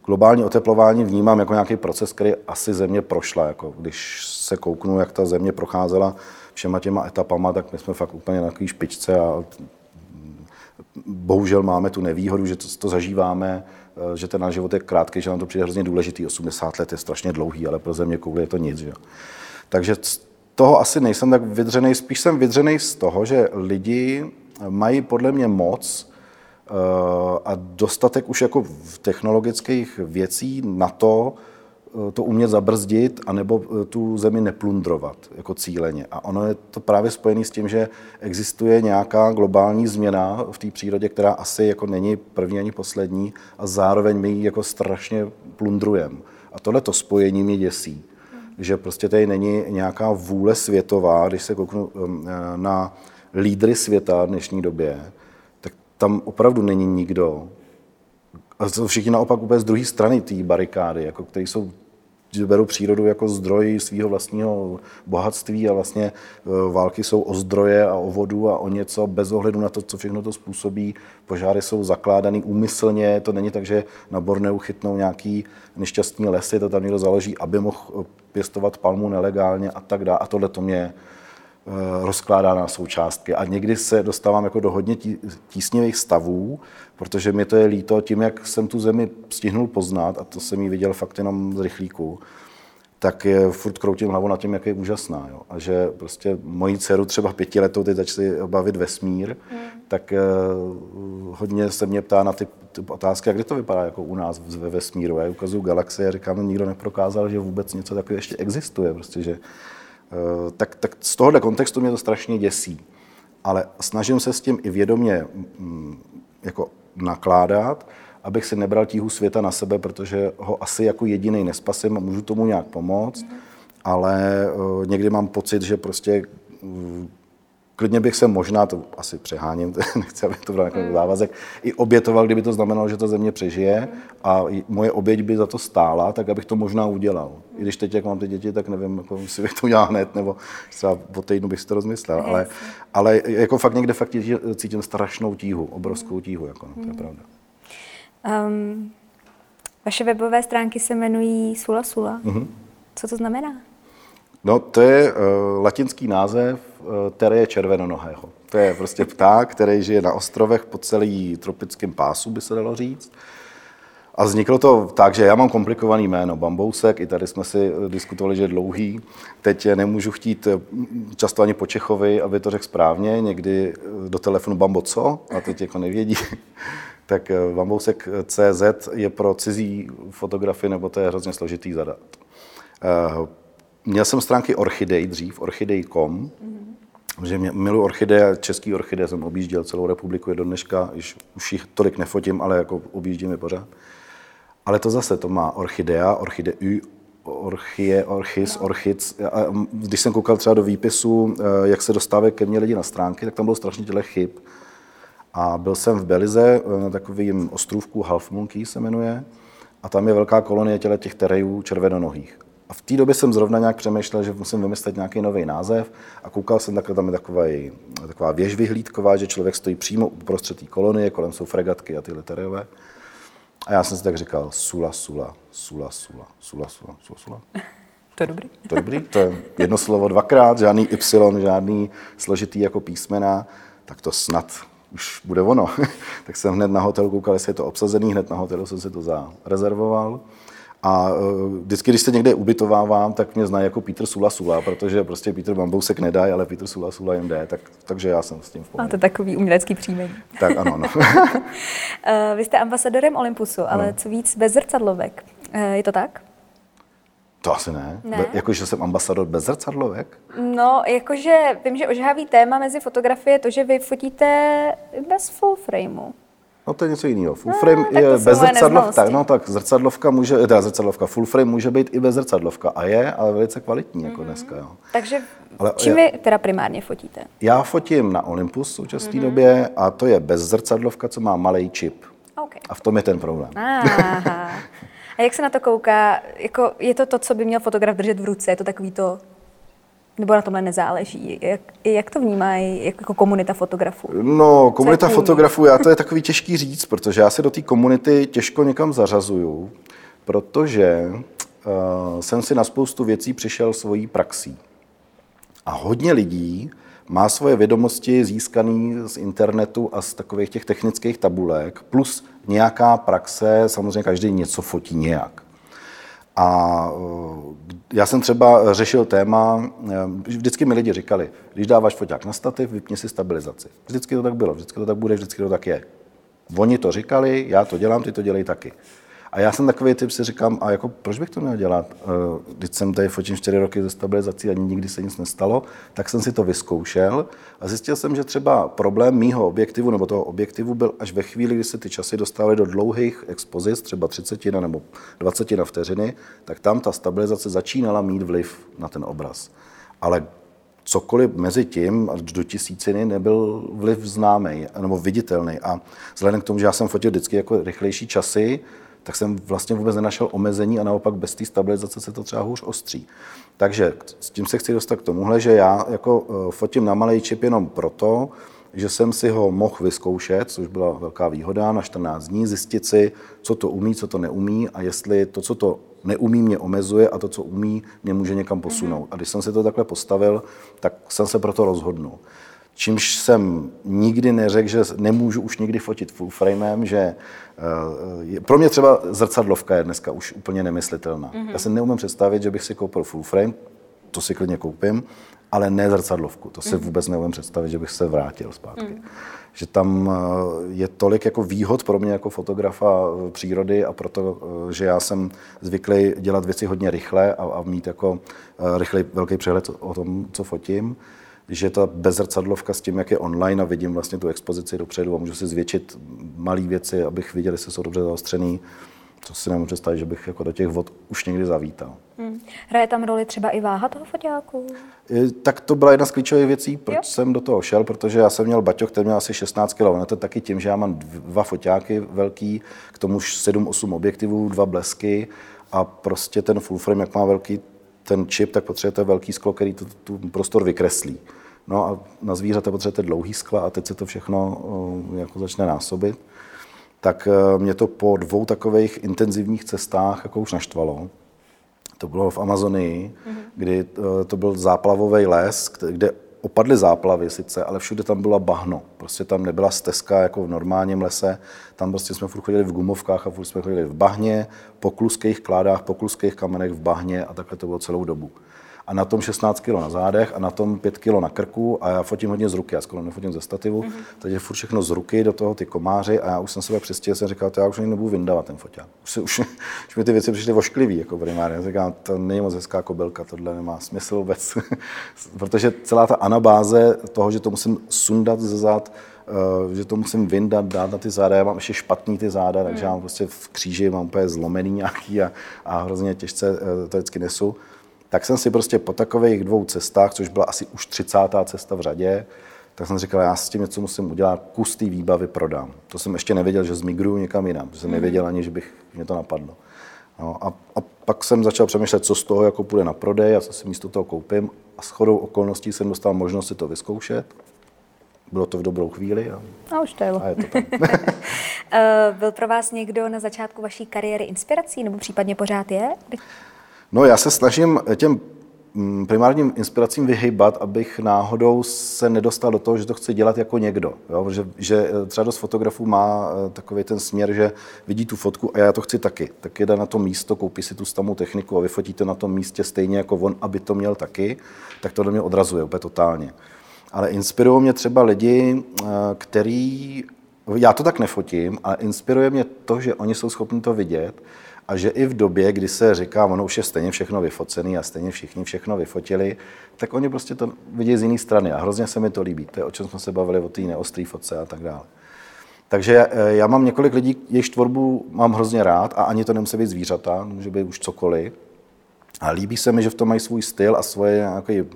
globální oteplování vnímám jako nějaký proces, který asi země prošla. Jako když se kouknu, jak ta země procházela všema těma etapama, tak my jsme fakt úplně na takové špičce a bohužel máme tu nevýhodu, že to, to zažíváme, eh, že ten náš život je krátký, že nám to přijde hrozně důležitý. 80 let je strašně dlouhý, ale pro země kouli je to nic. Že? Takže z toho asi nejsem tak vydřený, spíš jsem vydřený z toho, že lidi mají podle mě moc eh, a dostatek už jako v technologických věcí na to, to umět zabrzdit, anebo eh, tu zemi neplundrovat jako cíleně. A ono je to právě spojené s tím, že existuje nějaká globální změna v té přírodě, která asi jako není první ani poslední a zároveň my ji jako strašně plundrujeme. A tohle to spojení mě děsí. Že prostě tady není nějaká vůle světová, když se kouknu eh, na lídry světa v dnešní době, tak tam opravdu není nikdo, a to všichni naopak úplně z druhé strany té barikády, jako, který jsou berou přírodu jako zdroj svého vlastního bohatství a vlastně e, války jsou o zdroje a o vodu a o něco bez ohledu na to, co všechno to způsobí. Požáry jsou zakládaný úmyslně, to není tak, že na Borneu chytnou nějaký nešťastný lesy, to tam někdo založí, aby mohl e, pěstovat palmu nelegálně a tak dále. A tohle to mě rozkládá na součástky. A někdy se dostávám jako do hodně tísnivých stavů, protože mi to je líto tím, jak jsem tu zemi stihnul poznat, a to jsem ji viděl fakt jenom z rychlíku, tak je furt kroutím hlavu nad tím, jak je úžasná. Jo. A že prostě moji dceru třeba pětiletou teď začali bavit vesmír, mm. tak uh, hodně se mě ptá na ty, ty otázky, jak to vypadá jako u nás ve vesmíru. Já ukazuju galaxie a říkám, no, nikdo neprokázal, že vůbec něco takového ještě existuje. Prostě, že, tak, tak z tohohle kontextu mě to strašně děsí. Ale snažím se s tím i vědomě mm, jako nakládat, abych si nebral tíhu světa na sebe, protože ho asi jako jediný nespasím a můžu tomu nějak pomoct, mm. ale uh, někdy mám pocit, že prostě uh, klidně bych se možná, to asi přeháním, nechci, aby to byl jako mm. závazek, i obětoval, kdyby to znamenalo, že ta země přežije a moje oběť by za to stála, tak abych to možná udělal. I když teď, jak mám ty děti, tak nevím, jako, si bych to udělal hned, nebo třeba po týdnu bych si to rozmyslel, ale, ale jako fakt někde fakt cítím strašnou tíhu, obrovskou tíhu, jako, no, to je mm. pravda. Um, vaše webové stránky se jmenují Sula Sula. Mm-hmm. Co to znamená? No, to je uh, latinský název uh, tereje červenonohého. To je prostě pták, který žije na ostrovech po celý tropickém pásu, by se dalo říct. A vzniklo to tak, že já mám komplikovaný jméno, Bambousek, i tady jsme si eh, diskutovali, že je dlouhý. Teď nemůžu chtít eh, často ani po Čechovi, aby to řekl správně, někdy eh, do telefonu Bambo co, a teď jako nevědí. tak Bambousek CZ je pro cizí fotografii, nebo to je hrozně složitý zadat. Měl jsem stránky Orchidej dřív, orchidej.com, mm-hmm. že mě, orchideje, český orchideje jsem objížděl celou republiku je do dneška, už, už jich tolik nefotím, ale jako objíždím je pořád. Ale to zase, to má orchidea, orchideu, orchie, orchis, orchic. A když jsem koukal třeba do výpisu, eh, jak se dostávají ke mně lidi na stránky, tak tam bylo strašně těle chyb. A byl jsem v Belize eh, na takovým ostrůvku Half Monkey se jmenuje, a tam je velká kolonie těle těch terejů červenonohých. A v té době jsem zrovna nějak přemýšlel, že musím vymyslet nějaký nový název a koukal jsem takhle, tam je taková, taková věž vyhlídková, že člověk stojí přímo uprostřed té kolonie, kolem jsou fregatky a tyhle terejové. A já jsem si tak říkal, sula, sula, sula, sula, sula, sula, sula, sula. To je dobrý. To je dobrý, to je jedno slovo dvakrát, žádný Y, žádný složitý jako písmena, tak to snad už bude ono. tak jsem hned na hotel koukal, jestli je to obsazený, hned na hotelu jsem si to zarezervoval. A uh, vždycky, když se někde ubytovávám, tak mě znají jako Peter Sula Sula, protože prostě Peter Bambousek nedá, ale Peter Sula Sula jim jde, tak, takže já jsem s tím v pohodě. A to takový umělecký příjmení. Tak ano, ano. uh, vy jste ambasadorem Olympusu, ale no. co víc bez zrcadlovek. Uh, je to tak? To asi ne. ne? Be, jakože jsem ambasador bez zrcadlovek? No, jakože vím, že ožhavý téma mezi fotografie je to, že vy fotíte bez full frameu. No to je něco jiného. Full no, frame no, je bez zrcadlovka. No tak zrcadlovka může, teda zrcadlovka, full frame může být i bez zrcadlovka a je, ale velice kvalitní mm-hmm. jako mhm. dneska. Jo. Takže ale čím já, vy teda primárně fotíte? Já fotím na Olympus v současné mm-hmm. době a to je bez zrcadlovka, co má malý čip. Okay. A v tom je ten problém. Aha. A jak se na to kouká? Jako, je to to, co by měl fotograf držet v ruce? Je to takový to nebo na tomhle nezáleží? Jak, jak to vnímají jako komunita fotografů? No, komunita fotografů, já to je takový těžký říct, protože já se do té komunity těžko někam zařazuju, protože uh, jsem si na spoustu věcí přišel svojí praxí. A hodně lidí má svoje vědomosti získané z internetu a z takových těch technických tabulek, plus nějaká praxe, samozřejmě každý něco fotí nějak. A eh, já jsem třeba řešil téma, eh, vždycky mi lidi říkali, když dáváš foťák na stativ, vypni si stabilizaci. Vždycky to tak bylo, vždycky to tak bude, vždycky to tak je. Oni to říkali, já to dělám, ty to dělej taky. A já jsem takový typ, si říkám, a jako proč bych to měl dělat? Když eh, jsem tady fotím 4 roky ze stabilizací a nikdy se nic nestalo, tak jsem si to vyzkoušel a zjistil jsem, že třeba problém mýho objektivu nebo toho objektivu byl až ve chvíli, kdy se ty časy dostávaly do dlouhých expozic, třeba 30 nebo 20 na vteřiny, tak tam ta stabilizace začínala mít vliv na ten obraz. Ale cokoliv mezi tím a do tisíciny nebyl vliv známý nebo viditelný. A vzhledem k tomu, že já jsem fotil vždycky jako rychlejší časy, tak jsem vlastně vůbec nenašel omezení a naopak bez té stabilizace se to třeba hůř ostří. Takže s tím se chci dostat k tomuhle, že já jako eh, fotím na malý čip jenom proto, že jsem si ho mohl vyzkoušet, což byla velká výhoda, na 14 dní zjistit si, co to umí, co to neumí a jestli to, co to neumí, mě omezuje a to, co umí, mě může někam posunout. A když jsem si to takhle postavil, tak jsem se proto rozhodnul. Čímž jsem nikdy neřekl, že nemůžu už nikdy fotit full framem, že uh, pro mě třeba zrcadlovka je dneska už úplně nemyslitelná. Mm-hmm. Já si neumím představit, že bych si koupil full frame, to si klidně koupím, ale ne zrcadlovku. To si mm-hmm. vůbec neumím představit, že bych se vrátil zpátky. Mm-hmm. Že tam eh, je tolik jako výhod pro mě jako fotografa eh, přírody a proto, že já jsem zvyklý dělat věci hodně rychle a, a mít jako rychlej velký přehled o tom, co fotím, že ta bezrcadlovka s tím, jak je online a vidím vlastně tu expozici dopředu a můžu si zvětšit malé věci, abych viděl, jestli jsou dobře zaostřený, to si nemůžu představit, že bych jako do těch vod už někdy zavítal. Hmm. Hraje tam roli třeba i váha toho foťáku? Tak to byla jedna z klíčových věcí, proč jo. jsem do toho šel, protože já jsem měl baťoch, který měl asi 16 kg. No to taky tím, že já mám dva foťáky velký, k tomu 7-8 objektivů, dva blesky a prostě ten full frame, jak má velký, ten čip, tak potřebujete velký sklo, který tu, tu prostor vykreslí. No a na zvířata potřebujete dlouhý skla a teď se to všechno uh, jako začne násobit. Tak uh, mě to po dvou takových intenzivních cestách jako už naštvalo. To bylo v Amazonii, mm-hmm. kdy uh, to byl záplavový les, kde opadly záplavy sice, ale všude tam byla bahno. Prostě tam nebyla stezka jako v normálním lese. Tam prostě jsme furt chodili v gumovkách a furt jsme chodili v bahně, po kluských kládách, po kluských kamenech v bahně a takhle to bylo celou dobu a na tom 16 kg na zádech a na tom 5 kg na krku a já fotím hodně z ruky, já skoro nefotím ze stativu, mm-hmm. takže furt všechno z ruky do toho ty komáři a já už jsem sebe přestěl, jsem říkal, to já už ani nebudu vyndávat ten foťák. Už, se, už, už mi ty věci přišly vošklivý, jako primárně. Já říkám, to není moc hezká kobylka, tohle nemá smysl vůbec. Protože celá ta anabáze toho, že to musím sundat ze zad, Uh, že to musím vyndat, dát na ty záda. Já mám ještě špatný ty záda, mm. takže já mám prostě v kříži mám úplně zlomený nějaký a, a hrozně těžce uh, to vždycky nesu tak jsem si prostě po takových dvou cestách, což byla asi už 30. cesta v řadě, tak jsem říkal, já s tím něco musím udělat, kus té výbavy prodám. To jsem ještě nevěděl, že zmigruju někam jinam, že jsem mm. nevěděl ani, že bych mě to napadlo. No, a, a, pak jsem začal přemýšlet, co z toho jako půjde na prodej a co si místo toho koupím. A s chodou okolností jsem dostal možnost si to vyzkoušet. Bylo to v dobrou chvíli. A, a už to. A je to. Eh, byl pro vás někdo na začátku vaší kariéry inspirací, nebo případně pořád je? No já se snažím těm mm, primárním inspiracím vyhybat, abych náhodou se nedostal do toho, že to chci dělat jako někdo. Jo? Že, že eh, třeba dost fotografů má eh, takový ten směr, že vidí tu fotku a já to chci taky. Tak jde na to místo, koupí si tu stamou techniku a vyfotí to na tom místě stejně jako on, aby to měl taky, tak to do mě odrazuje úplně totálně. Ale inspirují mě třeba lidi, eh, který já to tak nefotím, ale inspiruje mě to, že oni jsou schopni to vidět a že i v době, kdy se říká, ono už je stejně všechno vyfocený a stejně všichni všechno vyfotili, tak oni prostě to vidí z jiné strany a hrozně se mi to líbí. To je, o čem jsme se bavili, o té neostrý fotce a tak dále. Takže eh, já mám několik lidí, jejichž tvorbu mám hrozně rád a ani to nemusí být zvířata, může být už cokoliv. A líbí se mi, že v tom mají svůj styl a svoje nějaké Eh,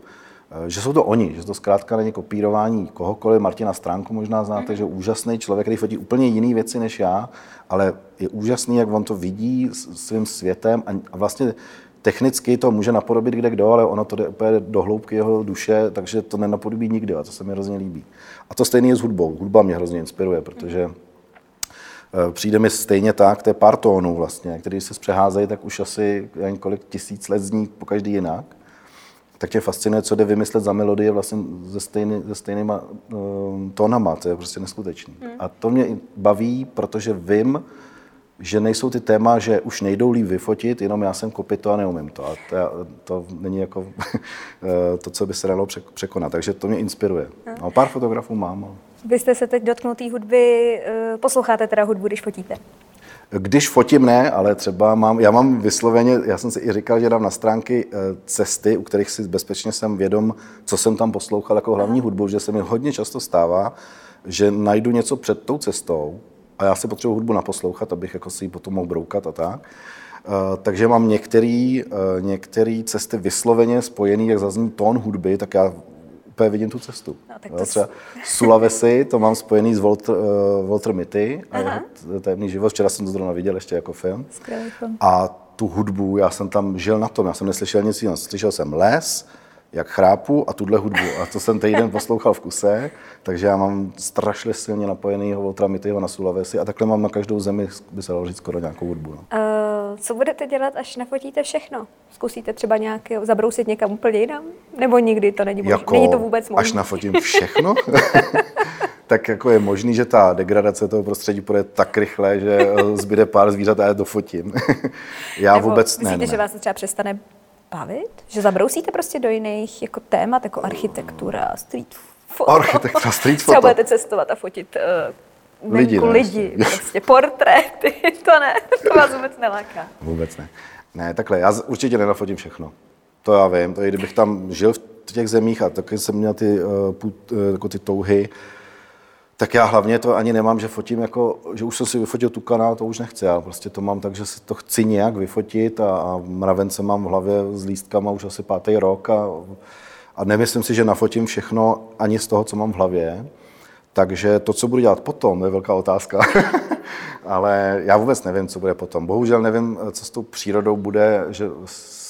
že jsou to oni, že to zkrátka není kopírování kohokoliv. Martina Stránku možná znáte, že je úžasný člověk, který fotí úplně jiné věci než já, ale je úžasný, jak on to vidí svým světem a vlastně technicky to může napodobit kde kdo, ale ono to jde úplně do hloubky jeho duše, takže to nenapodobí nikdy a to se mi hrozně líbí. A to stejné je s hudbou. Hudba mě hrozně inspiruje, protože eh, přijde mi stejně tak, to je pár tónů vlastně, který se zpřeházejí, tak už asi několik tisíc let zní po každý jinak tak tě fascinuje, co jde vymyslet za melodie vlastně se, stejný, se stejnýma uh, tónama, to je prostě neskutečný. Hmm. A to mě baví, protože vím, že nejsou ty téma, že už nejdou líp vyfotit, jenom já jsem kopit to a neumím to. A to, to není jako eh, to, co by se dalo překonat. Takže to mě inspiruje. Hmm. No, pár fotografů mám. Vy jste se teď dotknul té hudby, eh, posloucháte teda hudbu, když fotíte? Když fotím ne, ale třeba mám, já mám vysloveně, já jsem si i říkal, že dám na stránky eh, cesty, u kterých si bezpečně jsem vědom, co jsem tam poslouchal jako hlavní hudbu, že se mi hodně často stává, že najdu něco před tou cestou a já si potřebuji hudbu naposlouchat, abych jako si ji potom mohl broukat a tak. Uh, takže mám některé uh, některý cesty vysloveně spojený, jak zazní tón hudby, tak já úplně vidím tu cestu. No, tak to... Třeba Sulawesi, to mám spojený s Walter, uh, Walter Mitty a jeho tajemný život. Včera jsem to zrovna viděl ještě jako film. A tu hudbu, já jsem tam žil na tom, já jsem neslyšel nic jiného. Slyšel jsem les, jak chrápu a tuhle hudbu. A to jsem týden poslouchal v kuse, takže já mám strašně silně napojenýho Voltra Mityho na Sulawesi a takhle mám na každou zemi, by se dalo říct, skoro nějakou hudbu. No. Uh, co budete dělat, až nafotíte všechno? Zkusíte třeba nějak zabrousit někam úplně jinam? Nebo nikdy to není možné? Jako, není to vůbec možné? Až nafotím všechno? tak jako je možný, že ta degradace toho prostředí půjde tak rychle, že eh, zbyde pár zvířat a já dofotím. já Nebo vůbec myslíte, ne, ne. že vás třeba přestane bavit? Že zabrousíte prostě do jiných jako témat, jako architektura, street foto? Architektura, street foto. Třeba budete cestovat a fotit uh, lidi, ne, lidi prostě portréty, to ne, to vás vůbec neláká. Vůbec ne. Ne, takhle, já určitě nenafotím všechno. To já vím, to kdybych tam žil v těch zemích a taky jsem měl ty, uh, put, uh, jako ty touhy, tak já hlavně to ani nemám, že fotím jako, že už jsem si vyfotil tu kanál, to už nechci. Já prostě to mám tak, že si to chci nějak vyfotit a, a mravence mám v hlavě s lístkama už asi pátý rok a, a nemyslím si, že nafotím všechno ani z toho, co mám v hlavě. Takže to, co budu dělat potom, je velká otázka. Ale já vůbec nevím, co bude potom. Bohužel nevím, co s tou přírodou bude, že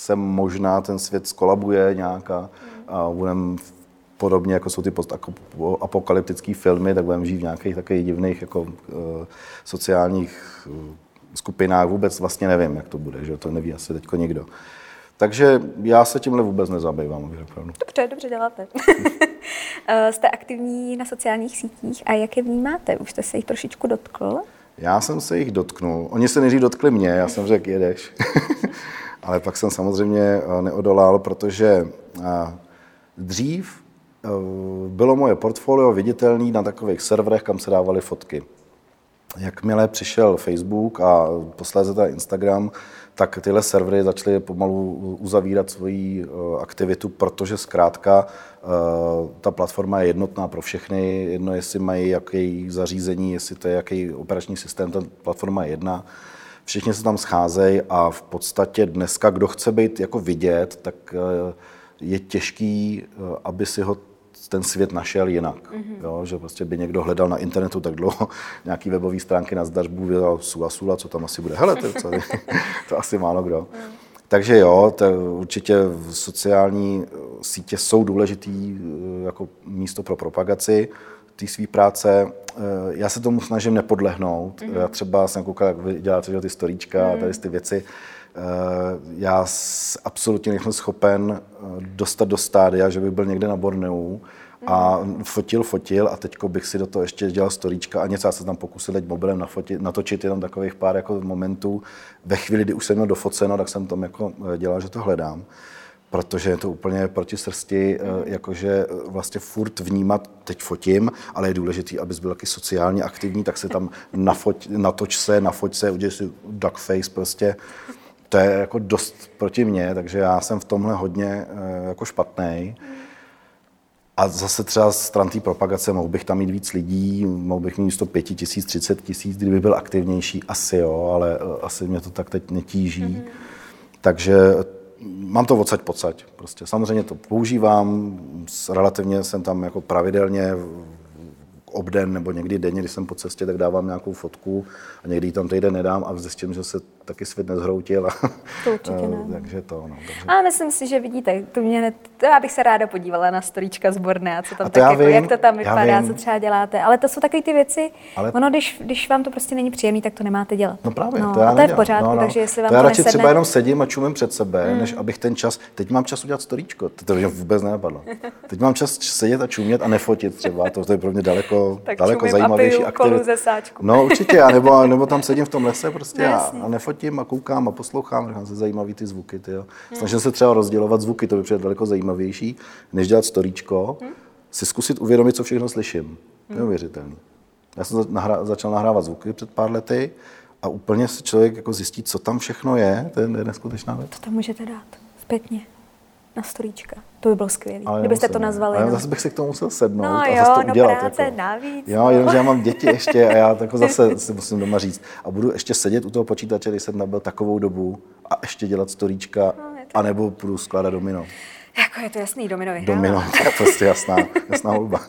se možná ten svět skolabuje nějak a, a budeme podobně jako jsou ty apokalyptické filmy, tak budeme žít v nějakých takových divných jako, uh, sociálních uh, skupinách. Vůbec vlastně nevím, jak to bude, že to neví asi teďko nikdo. Takže já se tímhle vůbec nezabývám, abych řekl pravdu. Dobře, dobře děláte. Eh, Jste aktivní na sociálních sítích a jak je vnímáte? Už jste se jich trošičku dotkl? Já jsem se jich dotknul. Oni se nejdřív dotkli mě, já jsem řekl, jedeš. Ale pak jsem samozřejmě eh, neodolal, protože eh, dřív eh, bylo moje portfolio viditelné na takových serverech, kam se dávaly fotky. Jakmile přišel Facebook a posléze ten Instagram, tak tyhle servery začaly pomalu uzavírat svoji aktivitu, protože zkrátka ta platforma je jednotná pro všechny, jedno jestli mají jaký zařízení, jestli to je jaký operační systém, ta platforma je jedna. Všichni se tam scházejí a v podstatě dneska, kdo chce být jako vidět, tak eh, je těžký, aby si ho ten svět našel jinak. Mm-hmm. Jo, že prostě by někdo hledal na internetu tak dlouho nějaký webové stránky na zdařbu, vydal sula sula, co tam asi bude. Hele, to, co, to asi málo kdo. Mm. Takže jo, to určitě sociální sítě jsou důležitý jako místo pro propagaci té své práce. Já se tomu snažím nepodlehnout. Mm-hmm. Já třeba jsem koukal, jak vy děláte ty storíčka mm. a tady ty věci. Já absolutně nejsem schopen dostat do stádia, že bych byl někde na Borneu a fotil, fotil a teď bych si do toho ještě dělal storíčka a něco, já se tam pokusil teď mobilem nafotit, natočit jenom takových pár jako momentů. Ve chvíli, kdy už jsem měl dofoceno, tak jsem tam jako dělal, že to hledám protože je to úplně proti srsti, mm. jakože vlastně furt vnímat, teď fotím, ale je důležité, abys byl taky sociálně aktivní, tak se tam nafoť, natoč se, nafoť se, udělej si duck face prostě. To je jako dost proti mně, takže já jsem v tomhle hodně jako špatný. A zase třeba stran té propagace mohl bych tam mít víc lidí, mohl bych mít místo pěti tisíc, třicet tisíc, kdyby byl aktivnější, asi jo, ale eh, asi mě to tak teď netíží. Mm-hmm. Takže mám to odsaď pocať. Prostě samozřejmě to používám, relativně jsem tam jako pravidelně obden nebo někdy denně, když jsem po cestě, tak dávám nějakou fotku a někdy tam týden nedám a zjistím, že se taky svět nezhroutil. A, to určitě ne. takže to, no. Takže... Ale myslím si, že vidíte, to mě ne, to já bych se ráda podívala na storíčka zborné a co tam a tak, jako, vím, jak to tam vypadá, co třeba děláte. Ale to jsou takové ty věci, ale... ono, když, když vám to prostě není příjemné, tak to nemáte dělat. No právě, no, to já a to je v pořádku, no, no. takže jestli vám to, já radši nesedne... třeba jenom sedím a čumím před sebe, mm. než abych ten čas, teď mám čas udělat storíčko, to, to mě vůbec nenapadlo. Teď mám čas sedět a čumět a nefotit třeba, to, to je pro mě daleko, daleko zajímavější aktivita. No určitě, a nebo, nebo tam sedím v tom lese prostě no, a, a nefotím a koukám a poslouchám, říkám se zajímavý ty zvuky. Ty, jo. Snažím se třeba rozdělovat zvuky, to by přijde daleko zajímavější, než dělat storíčko, si zkusit uvědomit, co všechno slyším. To je neuvěřitelný. Já jsem nahrá, začal nahrávat zvuky před pár lety a úplně se člověk jako zjistí, co tam všechno je, to je neskutečná věc. To tam můžete dát zpětně na storíčka. To by bylo skvělé. Kdybyste to nazvali. Ale no. zase bych si k tomu musel sednout no, a jo, zase to no udělat. práce jako. navíc. Jo, no. jenomže já mám děti ještě a já jako zase si musím doma říct. A budu ještě sedět u toho počítače, když jsem nabil takovou dobu a ještě dělat storíčka, no, to... anebo budu skládat domino. Jako je to jasný, domino vyhrává. Domino, to je prostě jasná, jasná hudba.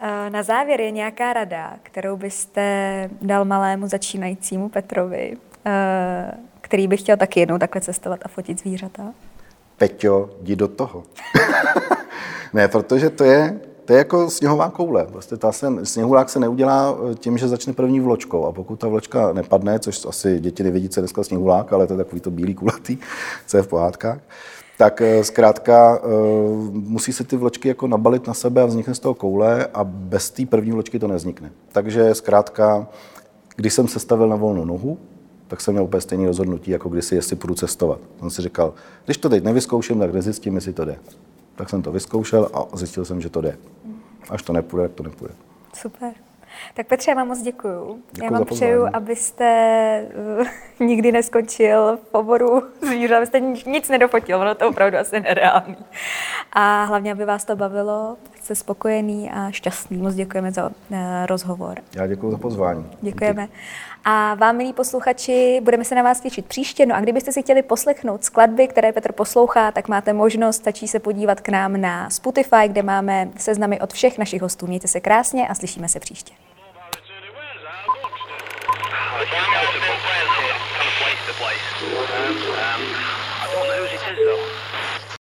Eh, na závěr je nějaká rada, kterou byste dal malému začínajícímu Petrovi, eh, který by chtěl taky jednou takhle cestovat a fotit zvířata? Peťo, jdi do toho. ne, protože to je, to je jako sněhová koule. Prostě ta se, sněhulák se neudělá eh, tím, že začne první vločkou a pokud ta vločka nepadne, což asi děti nevědí, co je dneska sněhulák, ale to je takový to bílý kulatý, co je v pohádkách, tak eh, zkrátka eh, musí se ty vločky jako nabalit na sebe a vznikne z toho koule a bez té první vločky to nevznikne. Takže zkrátka, když jsem sestavil na volnou nohu, tak jsem měl úplně stejné rozhodnutí, jako když si jestli půjdu cestovat. Jsem si říkal, když to teď nevyzkouším, tak nezjistím, jestli to jde. Tak jsem to vyzkoušel a zjistil jsem, že to jde. Až to nepůjde, tak to nepůjde. Super. Tak Petře, já vám moc děkuju. děkuju já vám přeju, abyste uh, nikdy neskončil v oboru zvířat, abyste nic nedofotil, ono to opravdu asi nereálný. A hlavně, aby vás to bavilo, jste spokojený a šťastný. Moc děkujeme za uh, rozhovor. Já děkuji za pozvání. Děkujeme. Díky. A vám, milí posluchači, budeme se na vás těšit příště. No a kdybyste si chtěli poslechnout skladby, které Petr poslouchá, tak máte možnost, stačí se podívat k nám na Spotify, kde máme seznamy od všech našich hostů. Mějte se krásně a slyšíme se příště. Um,